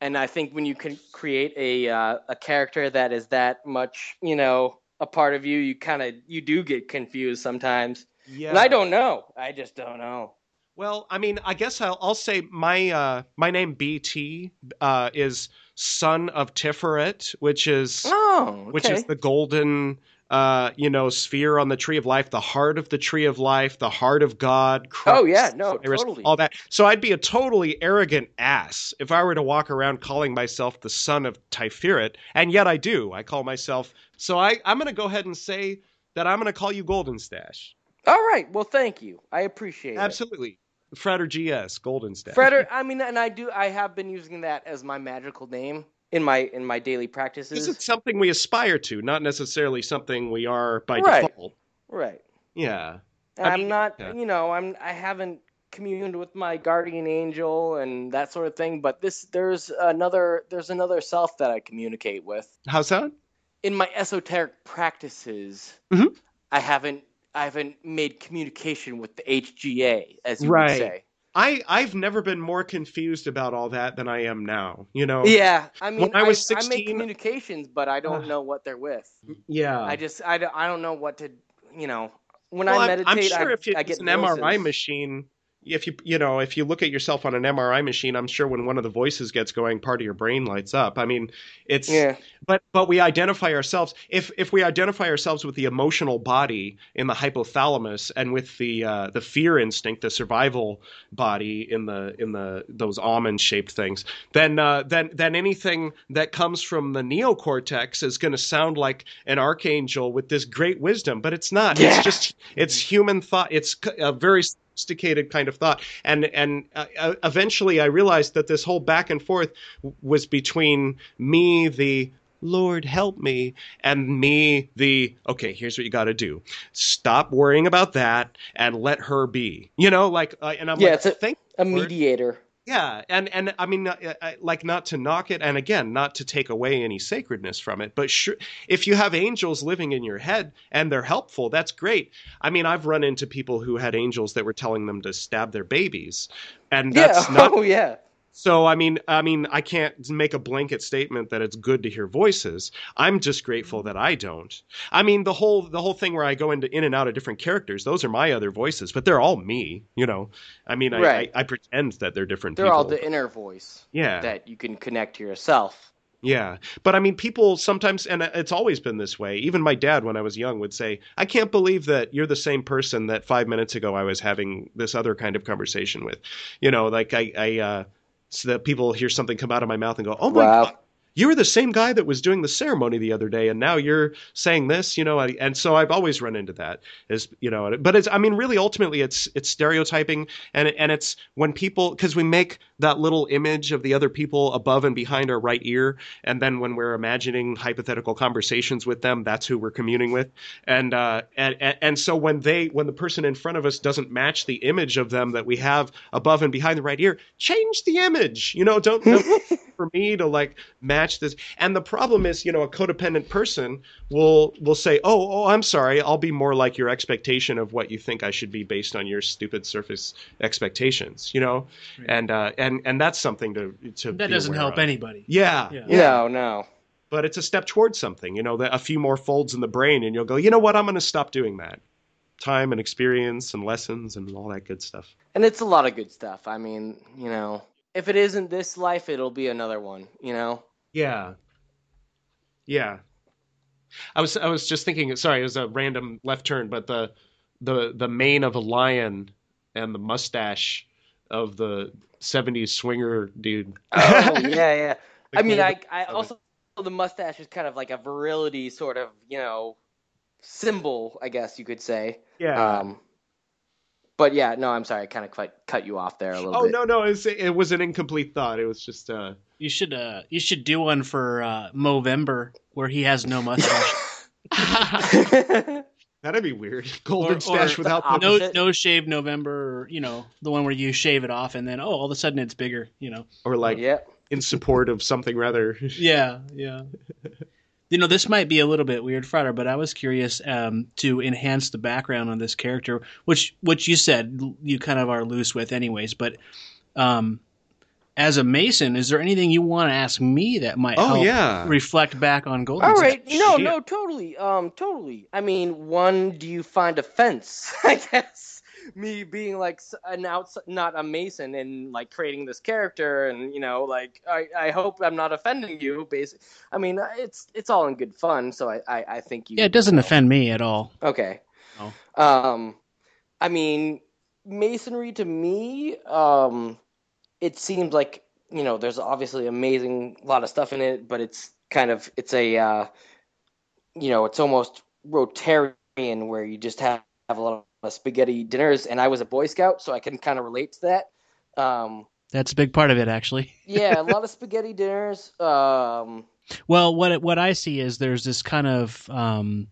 and I think when you can create a uh, a character that is that much, you know, a part of you, you kind of you do get confused sometimes. Yeah. And I don't know. I just don't know. Well, I mean, I guess I'll, I'll say my uh, my name BT uh, is son of Tiferet, which is Oh, okay. which is the golden uh, you know sphere on the tree of life, the heart of the tree of life, the heart of God. Christ, Oh, yeah, no, Cyrus, totally. all that. So I'd be a totally arrogant ass if I were to walk around calling myself the son of Tiferet, and yet I do. I call myself. So I I'm going to go ahead and say that I'm going to call you Golden Stash. All right. Well, thank you. I appreciate it. Absolutely. Frater GS, Golden Stash. Frater, [laughs] I mean, and I do. I have been using that as my magical name in my in my daily practices. is something we aspire to, not necessarily something we are by Right. default. Right. Yeah. I I'm mean, not, yeah. you know, I'm I haven't communed with my guardian angel and that sort of thing, but this there's another there's another self that I communicate with. How's that? In my esoteric practices, Mhm. I haven't I haven't made communication with the HGA, as you Right. would say. I I've never been more confused about all that than I am now. You know. Yeah, I mean, When I was I, I make communications, but I don't Ah. know what they're with. Yeah. I just I don't, I don't know what to, you know, when well, I I'm- meditate, I'm, sure I, if I it's get an MRI machine, if you you know if you look at yourself on an MRI machine, I'm sure when one of the voices gets going, part of your brain lights up. I mean, it's Yeah. but but we identify ourselves if if we identify ourselves with the emotional body in the hypothalamus and with the uh, the fear instinct the survival body in the in the those almond shaped things then uh, then then anything that comes from the neocortex is going to sound like an archangel with this great wisdom but it's not Yeah. it's just it's human thought it's a very sophisticated kind of thought. And and uh, uh, eventually i realized that this whole back and forth was between me the lord help me and me the okay here's what you got to do. Stop worrying about that and let her be. You know like uh, and i'm Yeah, like it's a- A mediator. Yeah, and and I mean, uh, I, like not to knock it, and again, not to take away any sacredness from it, but sure, if you have angels living in your head and they're helpful, that's great. I mean, I've run into people who had angels that were telling them to stab their babies, and that's yeah. not [laughs] oh yeah. So I mean, I mean, I can't make a blanket statement that it's good to hear voices. I'm just grateful that I don't. I mean, the whole the whole thing where I go into in and out of different characters, those are my other voices, but they're all me. You know, I mean, I, Right. I, I pretend that they're different. They're people. all the inner voice yeah, that you can connect to yourself. yeah. But I mean, people sometimes, and it's always been this way. Even my dad, when I was young, would say, "I can't believe that you're the same person that five minutes ago I was having this other kind of conversation with." You know, like I, I, uh, so that people hear something come out of my mouth and go, "Oh my Wow. god." You were the same guy that was doing the ceremony the other day, and now you're saying this, you know. And so I've always run into that, is you know. But it's, I mean, really, ultimately, it's it's stereotyping, and and it's when people because we make that little image of the other people above and behind our right ear, and then when we're imagining hypothetical conversations with them, that's who we're communing with, and uh, and and, and so when they when the person in front of us doesn't match the image of them that we have above and behind the right ear, change the image, you know. Don't, don't [laughs] for me to like match this. And the problem is, you know, a codependent person will will say, "Oh, oh, I'm sorry. I'll be more like your expectation of what you think I should be based on your stupid surface expectations." You know, and uh, and and that's something to to That be doesn't aware help of. anybody. Yeah, Yeah. yeah. No, no. But it's a step towards something. You know, that a few more folds in the brain, and you'll go, you know what? I'm going to stop doing that. Time and experience and lessons and all that good stuff. And it's a lot of good stuff. I mean, you know, if it isn't this life, it'll be another one, you know? Yeah. Yeah. I was I was just thinking sorry, it was a random left turn, but the the the mane of a lion and the mustache of the 70s swinger dude. Oh, yeah, yeah. [laughs] I mean, I, I also, the mustache is kind of like a virility sort of, you know, symbol, I guess you could say. Yeah. Um, but yeah, no, I'm sorry. I kind of cut, cut you off there a little bit. oh bit. no, no, it was, it was an incomplete thought. It was just uh You should uh you should do one for uh Movember where he has no [laughs] mustache. [laughs] that'd be weird. Golden Or- stash or without the the no Opposite. no shave November, or, you know, the one where you shave it off and then oh all of a sudden it's bigger, you know. or like yeah. in support of something rather. [laughs] Yeah, yeah. You know, this might be a little bit weird, Frater, but I was curious um, to enhance the background on this character, which which you said you kind of are loose with, anyways. But um, as a Mason, is there anything you want to ask me that might Oh help yeah. reflect back on Golden? All State? No, Shit. no, totally. Um, totally. I mean, one, do you find offense? [laughs] I guess me being like an outs, not a Mason, and like creating this character, and you know, like I, I hope I'm not offending you. Basically, I mean, uh, it's it's all in good fun. So I, I, I think you. Yeah, it doesn't know. offend me at all. Okay. No. Um, I mean, masonry to me, um, it seems like you know, there's obviously amazing a lot of stuff in it, but it's kind of it's a, uh, you know, it's almost Rotarian where you just have, have a lot of spaghetti dinners. And I was a Boy Scout, so I can kind of relate to that. Um, That's a big part of it, actually. [laughs] yeah, a lot of spaghetti dinners. Um, Well, what what I see is there's this kind of um,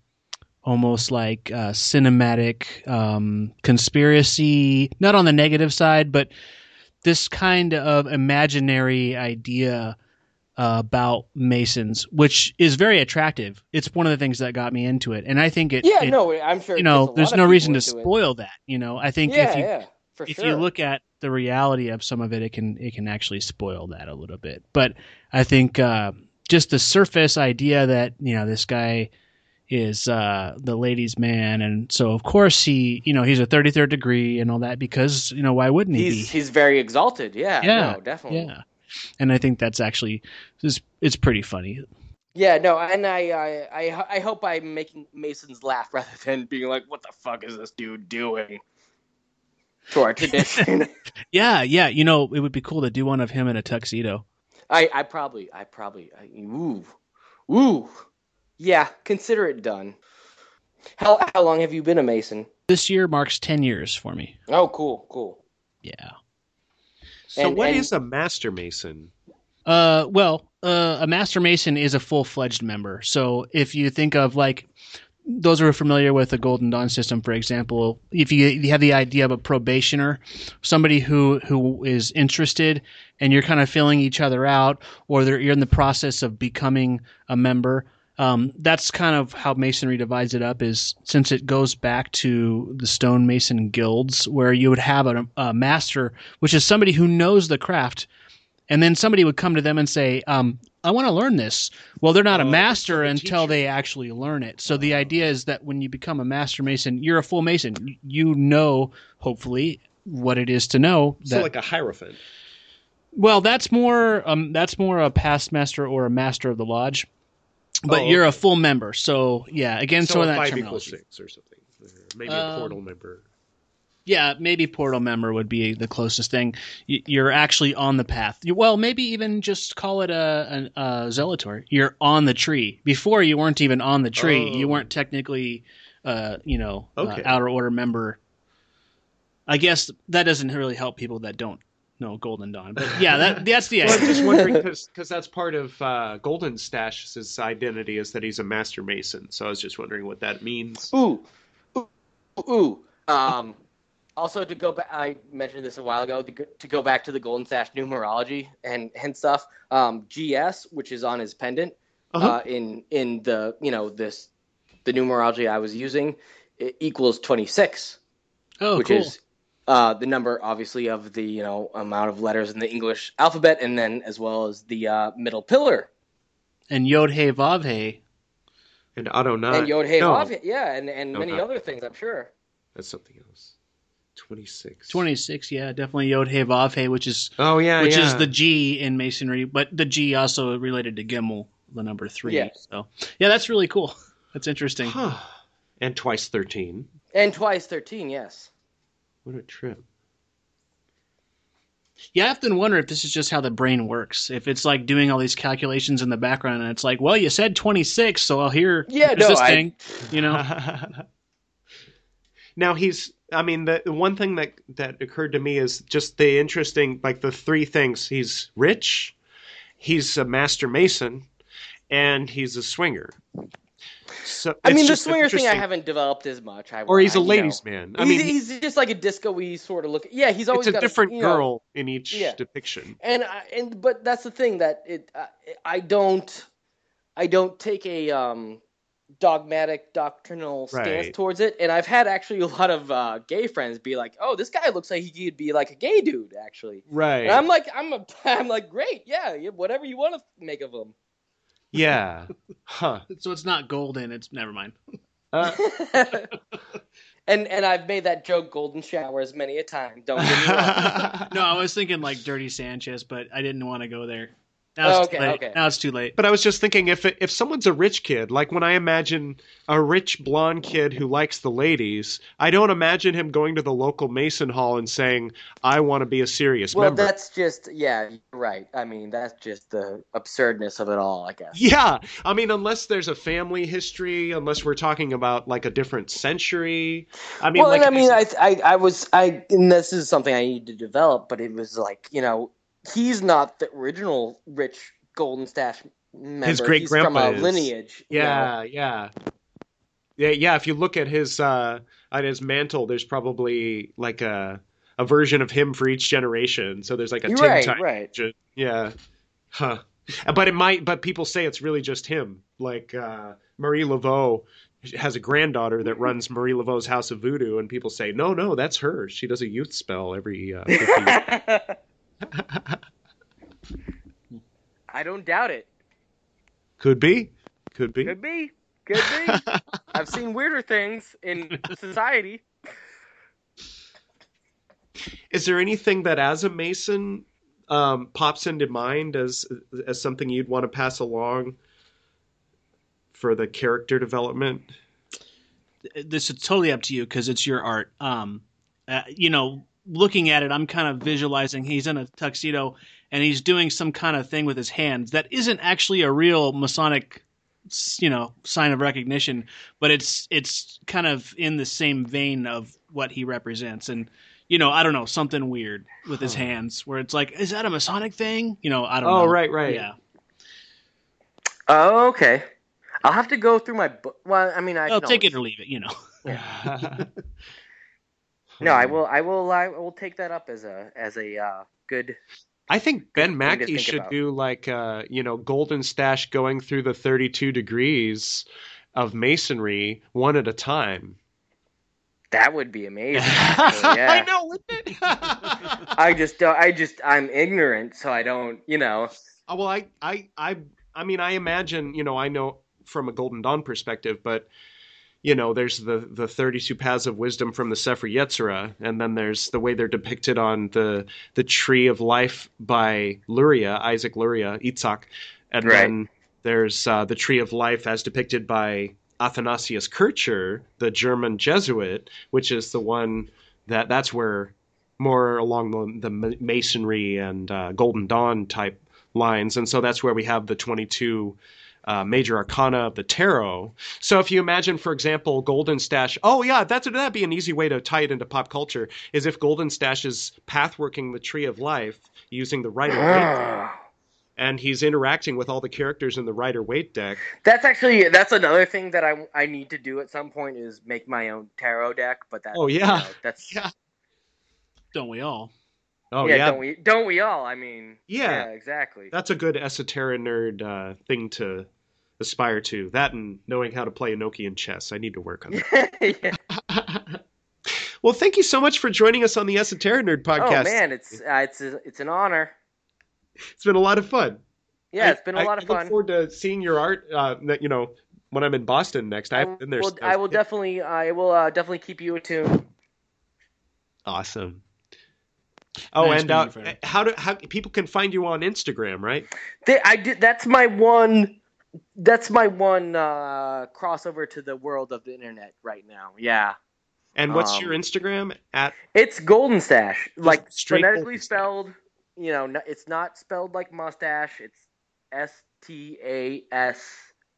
almost like uh, cinematic um, conspiracy, not on the negative side, but this kind of imaginary idea uh, about Masons, which is very attractive. It's one of the things that got me into it, and I think it. yeah, it- no, I'm sure. you know, there's no reason to into it. spoil that. You know, I think Yeah, if you yeah, if sure. you look at the reality of some of it, it can it can actually spoil that a little bit. But I think uh, just the surface idea that you know this guy is uh, the ladies' man, and so of course he you know he's a thirty third degree and all that because you know why wouldn't he he's be? he's very exalted. Yeah, Yeah, no, definitely. Yeah, and I think that's actually it's, it's pretty funny. Yeah, no, and I, I, I, I hope I'm making Masons laugh [laughs] rather than being like, "What the fuck is this dude doing?" To our tradition, [laughs] Yeah, yeah. You know, it would be cool to do one of him in a tuxedo. I, I probably, I probably, I, ooh, ooh, yeah, consider it done. How how long have you been a Mason? This year marks ten years for me. Oh, cool, cool. Yeah. So And- what and- is a master mason? Uh, well, uh, a master mason is a full fledged member. So if you think of like those who are familiar with the Golden Dawn system, for example, if you, you have the idea of a probationer, somebody who who is interested, and you're kind of filling each other out, or you're in the process of becoming a member. Um, that's kind of how masonry divides it up. Is since it goes back to the stonemason guilds, where you would have a, a master, which is somebody who knows the craft, and then somebody would come to them and say, um, I want to learn this. Well, they're not Oh, a master a until they actually learn it. So the idea is that when you become a master mason, you're a full mason. You know, hopefully, what it is to know. So like a hierophant. well, that's more um, that's more a past master or a master of the lodge. But Oh, you're a full member. So yeah, again, so some of that five terminology. equals six or something. Maybe Um, a portal member. Yeah, maybe portal member would be the closest thing. You're actually on the path. Well, maybe even just call it a, a, a Zelator. You're on the tree. Before you weren't even on the tree. Oh. You weren't technically, uh, you know, uh, Okay. outer order member. I guess that doesn't really help people that don't know Golden Dawn. But yeah, that that's the [laughs] Well, I'm just wondering because that's part of uh, Golden Stash's identity is that he's a master mason. So I was just wondering what that means. Ooh, ooh, ooh. Um, also, to go back, I mentioned this a while ago. To go, back to the Golden Stash numerology and and stuff. Um, GS, which is on his pendant, Uh-huh. uh, in in the you know this the numerology I was using, it equals twenty six, Oh, which cool. is uh, the number obviously of the you know amount of letters in the English alphabet, and then as well as the uh, middle pillar and Yod Hey Vav Hey. And Adonai. and Yod Hey no, Vav Hey, yeah, and and No, many not- other things. I'm sure. That's something else. 26. 26, yeah, definitely Yod Hey Vav Hey, which is Oh, yeah, which yeah. is the G in masonry, but the G also related to Gimel, the number three. Yeah. So yeah, that's really cool. [laughs] That's interesting. Huh. And twice 13. And twice thirteen, yes. What a trip. Yeah, I often wonder if this is just how the brain works. If it's like doing all these calculations in the background, and it's like, well, you said 26, so I'll hear Yeah, no, this I- thing, you know. [laughs] now he's I mean the, the one thing that that occurred to me is just the interesting like the three things he's rich, he's a master mason, and he's a swinger. So I mean, the swinger thing I haven't developed as much. I, or he's a a ladies' man. I he's, mean, he's just like a disco-y sort of look. Yeah, he's always it's a different know, girl in each Yeah. depiction. and I, and but that's the thing that it uh, I don't I don't take a um dogmatic doctrinal stance Right. towards it and I've had actually a lot of uh, gay friends be like oh this guy looks like he could be like a gay dude actually Right. and I'm like I'm a, [laughs] I'm like great yeah, whatever you want to make of him yeah. Huh. [laughs] so it's not golden. It's never mind. Uh, [laughs] and and I've made that joke golden showers many a time don't get me wrong [laughs] No, I was thinking like Dirty Sanchez, but I didn't want to go there. Now Oh, it's okay, too late. okay. Now it's too late. But I was just thinking if if someone's a rich kid, like when I imagine a rich blonde kid who likes the ladies, I don't imagine him going to the local Mason Hall and saying, "I want to be a serious well member." Well, that's just yeah you're right I mean that's just the absurdness of it all I guess Yeah, I mean, unless there's a family history, unless we're talking about like a different century. I mean, well, like, I mean, I, I, I was, I, and this is something I need to develop, but it was like, you know, he's not the original rich Golden Stash member. His great from grandpa a lineage. you know. yeah, yeah, yeah, yeah. If you look at his uh, at his mantle, there's probably like a a version of him for each generation. So there's like a You're Tim right, type. right. Yeah. Huh. But it might. But people say it's really just him. Like uh, Marie Laveau has a granddaughter that runs [laughs] Marie Laveau's House of Voodoo, and people say, no, no, that's her. She does a youth spell every. Uh, 50 years. [laughs] I don't doubt it. Could be. Could be. Could be. Could be. [laughs] I've seen weirder things in society. Is there anything that, as a Mason, um, pops into mind as as something you'd want to pass along for the character development? this is totally up to you because it's your art. Um, uh, you know, looking at it, I'm kind of visualizing he's in a tuxedo and he's doing some kind of thing with his hands that isn't actually a real Masonic, you know, sign of recognition, but it's it's kind of in the same vein of what he represents and. You know, I don't know, something weird with his Huh. hands where it's like, is that a Masonic thing? You know, I don't Oh, know. right, right. Yeah. Oh, okay. I'll have to go through my book. Well, I mean, I Well, can take it or leave it. You know. [laughs] [laughs] [laughs] No, I will. I will. I will take that up as a as a uh, good. I think Ben Mackey should about. do like uh, you know Golden Stash going through the 32 degrees of masonry one at a time. That would be amazing. [laughs] actually, yeah. I know, wouldn't it? [laughs] I just don't. I just I'm ignorant, so I don't. You know. Uh, well, I, I, I, I mean, I imagine, you know, I know from a Golden Dawn perspective, but you know, there's the the 32 paths of wisdom from the Sefer Yetzirah, and then there's the way they're depicted on the the Tree of Life by Luria, Isaac Luria, Itzhak, and Right. then there's uh, the Tree of Life as depicted by Athanasius Kircher, the German Jesuit, which is the one that that's where more along the, the masonry and uh, Golden Dawn type lines, and so that's where we have the 22 uh, major arcana of the tarot. So if you imagine, for example, Golden Stash, oh yeah, that's that'd be an easy way to tie it into pop culture. Is if Golden Stash is pathworking the Tree of Life using the Rider Waite, and he's interacting with all the characters in the Rider Waite deck. That's actually that's another thing that I I need to do at some point is make my own tarot deck. But that. Oh, you yeah. know, that's [laughs] Yeah. Don't we all? Oh yeah, yeah, Don't we? Don't we all? I mean. Yeah. exactly. that's a good esoteric nerd uh, thing to aspire to. That and knowing how to play Enochian chess. I need to work on that. [laughs] [laughs] well, thank you so much for joining us on the Esoteric Nerd podcast. Oh man, it's uh, it's a, it's an honor. It's been a lot of fun. Yeah, I- it's been a I- lot I of fun. I look fun. forward to seeing your art. Uh, that, you know, when I'm in Boston next. I haven't been there. will, since I will was definitely I will uh, definitely keep you attuned. Awesome. Oh, Nice and uh, how do how people can find you on Instagram, right? They, I did. That's my one. That's my one uh, crossover to the world of the internet right now. Yeah, And what's Um, your Instagram at? it's Golden Stash, like phonetically spelled. You know, it's not spelled like mustache. It's S T A S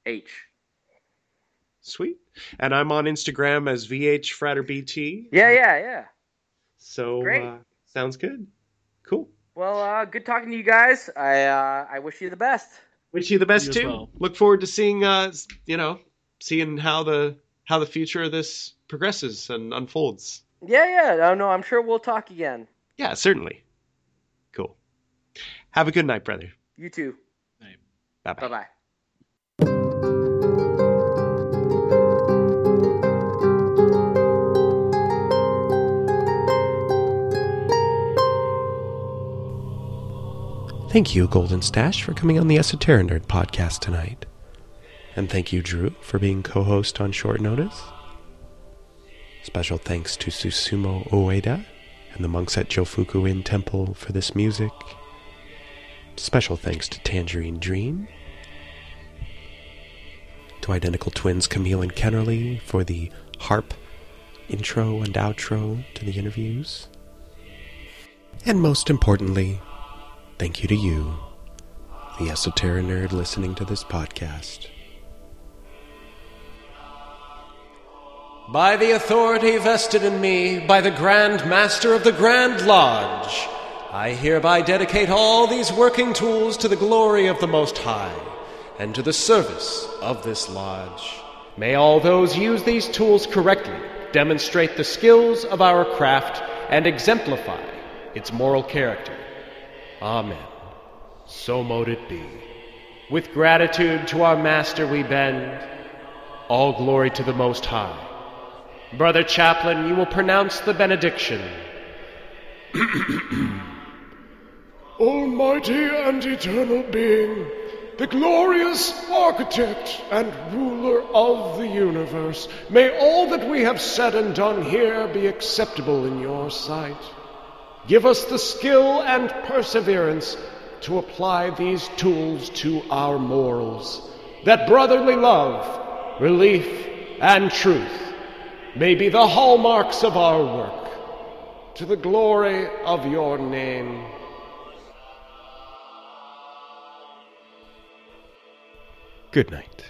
H. Sweet. And I'm on Instagram as VH Frater BT. Yeah, yeah, yeah. So Great. Uh, sounds good. Cool. Well, uh, good talking to you guys. I uh, I wish you the best. Wish you the best You too. well. Look forward to seeing uh you know, seeing how the how the future of this progresses and unfolds. Yeah, yeah. Oh no, I'm sure we'll talk again. Yeah, certainly. Cool. Have a good night, brother. You too. Bye Bye bye. bye. Thank you, Golden Stash, for coming on the Esoteric Nerd podcast tonight. And thank you, Drew, for being co host on short notice. Special thanks to Susumu Ueda and the monks at Jofuku Inn Temple for this music. Special thanks to Tangerine Dream. To identical twins Camille and Kennerly for the harp intro and outro to the interviews. And most importantly, Thank you to you, the esoteric nerd listening to this podcast. By the authority vested in me by the Grand Master of the Grand Lodge, I hereby dedicate all these working tools to the glory of the Most High and to the service of this lodge. May all those use these tools correctly demonstrate the skills of our craft and exemplify its moral character. Amen. So mote it be. With gratitude to our Master we bend. All glory to the Most High. Brother Chaplain, you will pronounce the benediction. [clears throat] Almighty and eternal being, the glorious architect and ruler of the universe, may all that we have said and done here be acceptable in your sight. Give us the skill and perseverance to apply these tools to our morals, that brotherly love, relief, and truth may be the hallmarks of our work, to the glory of your name. Good night.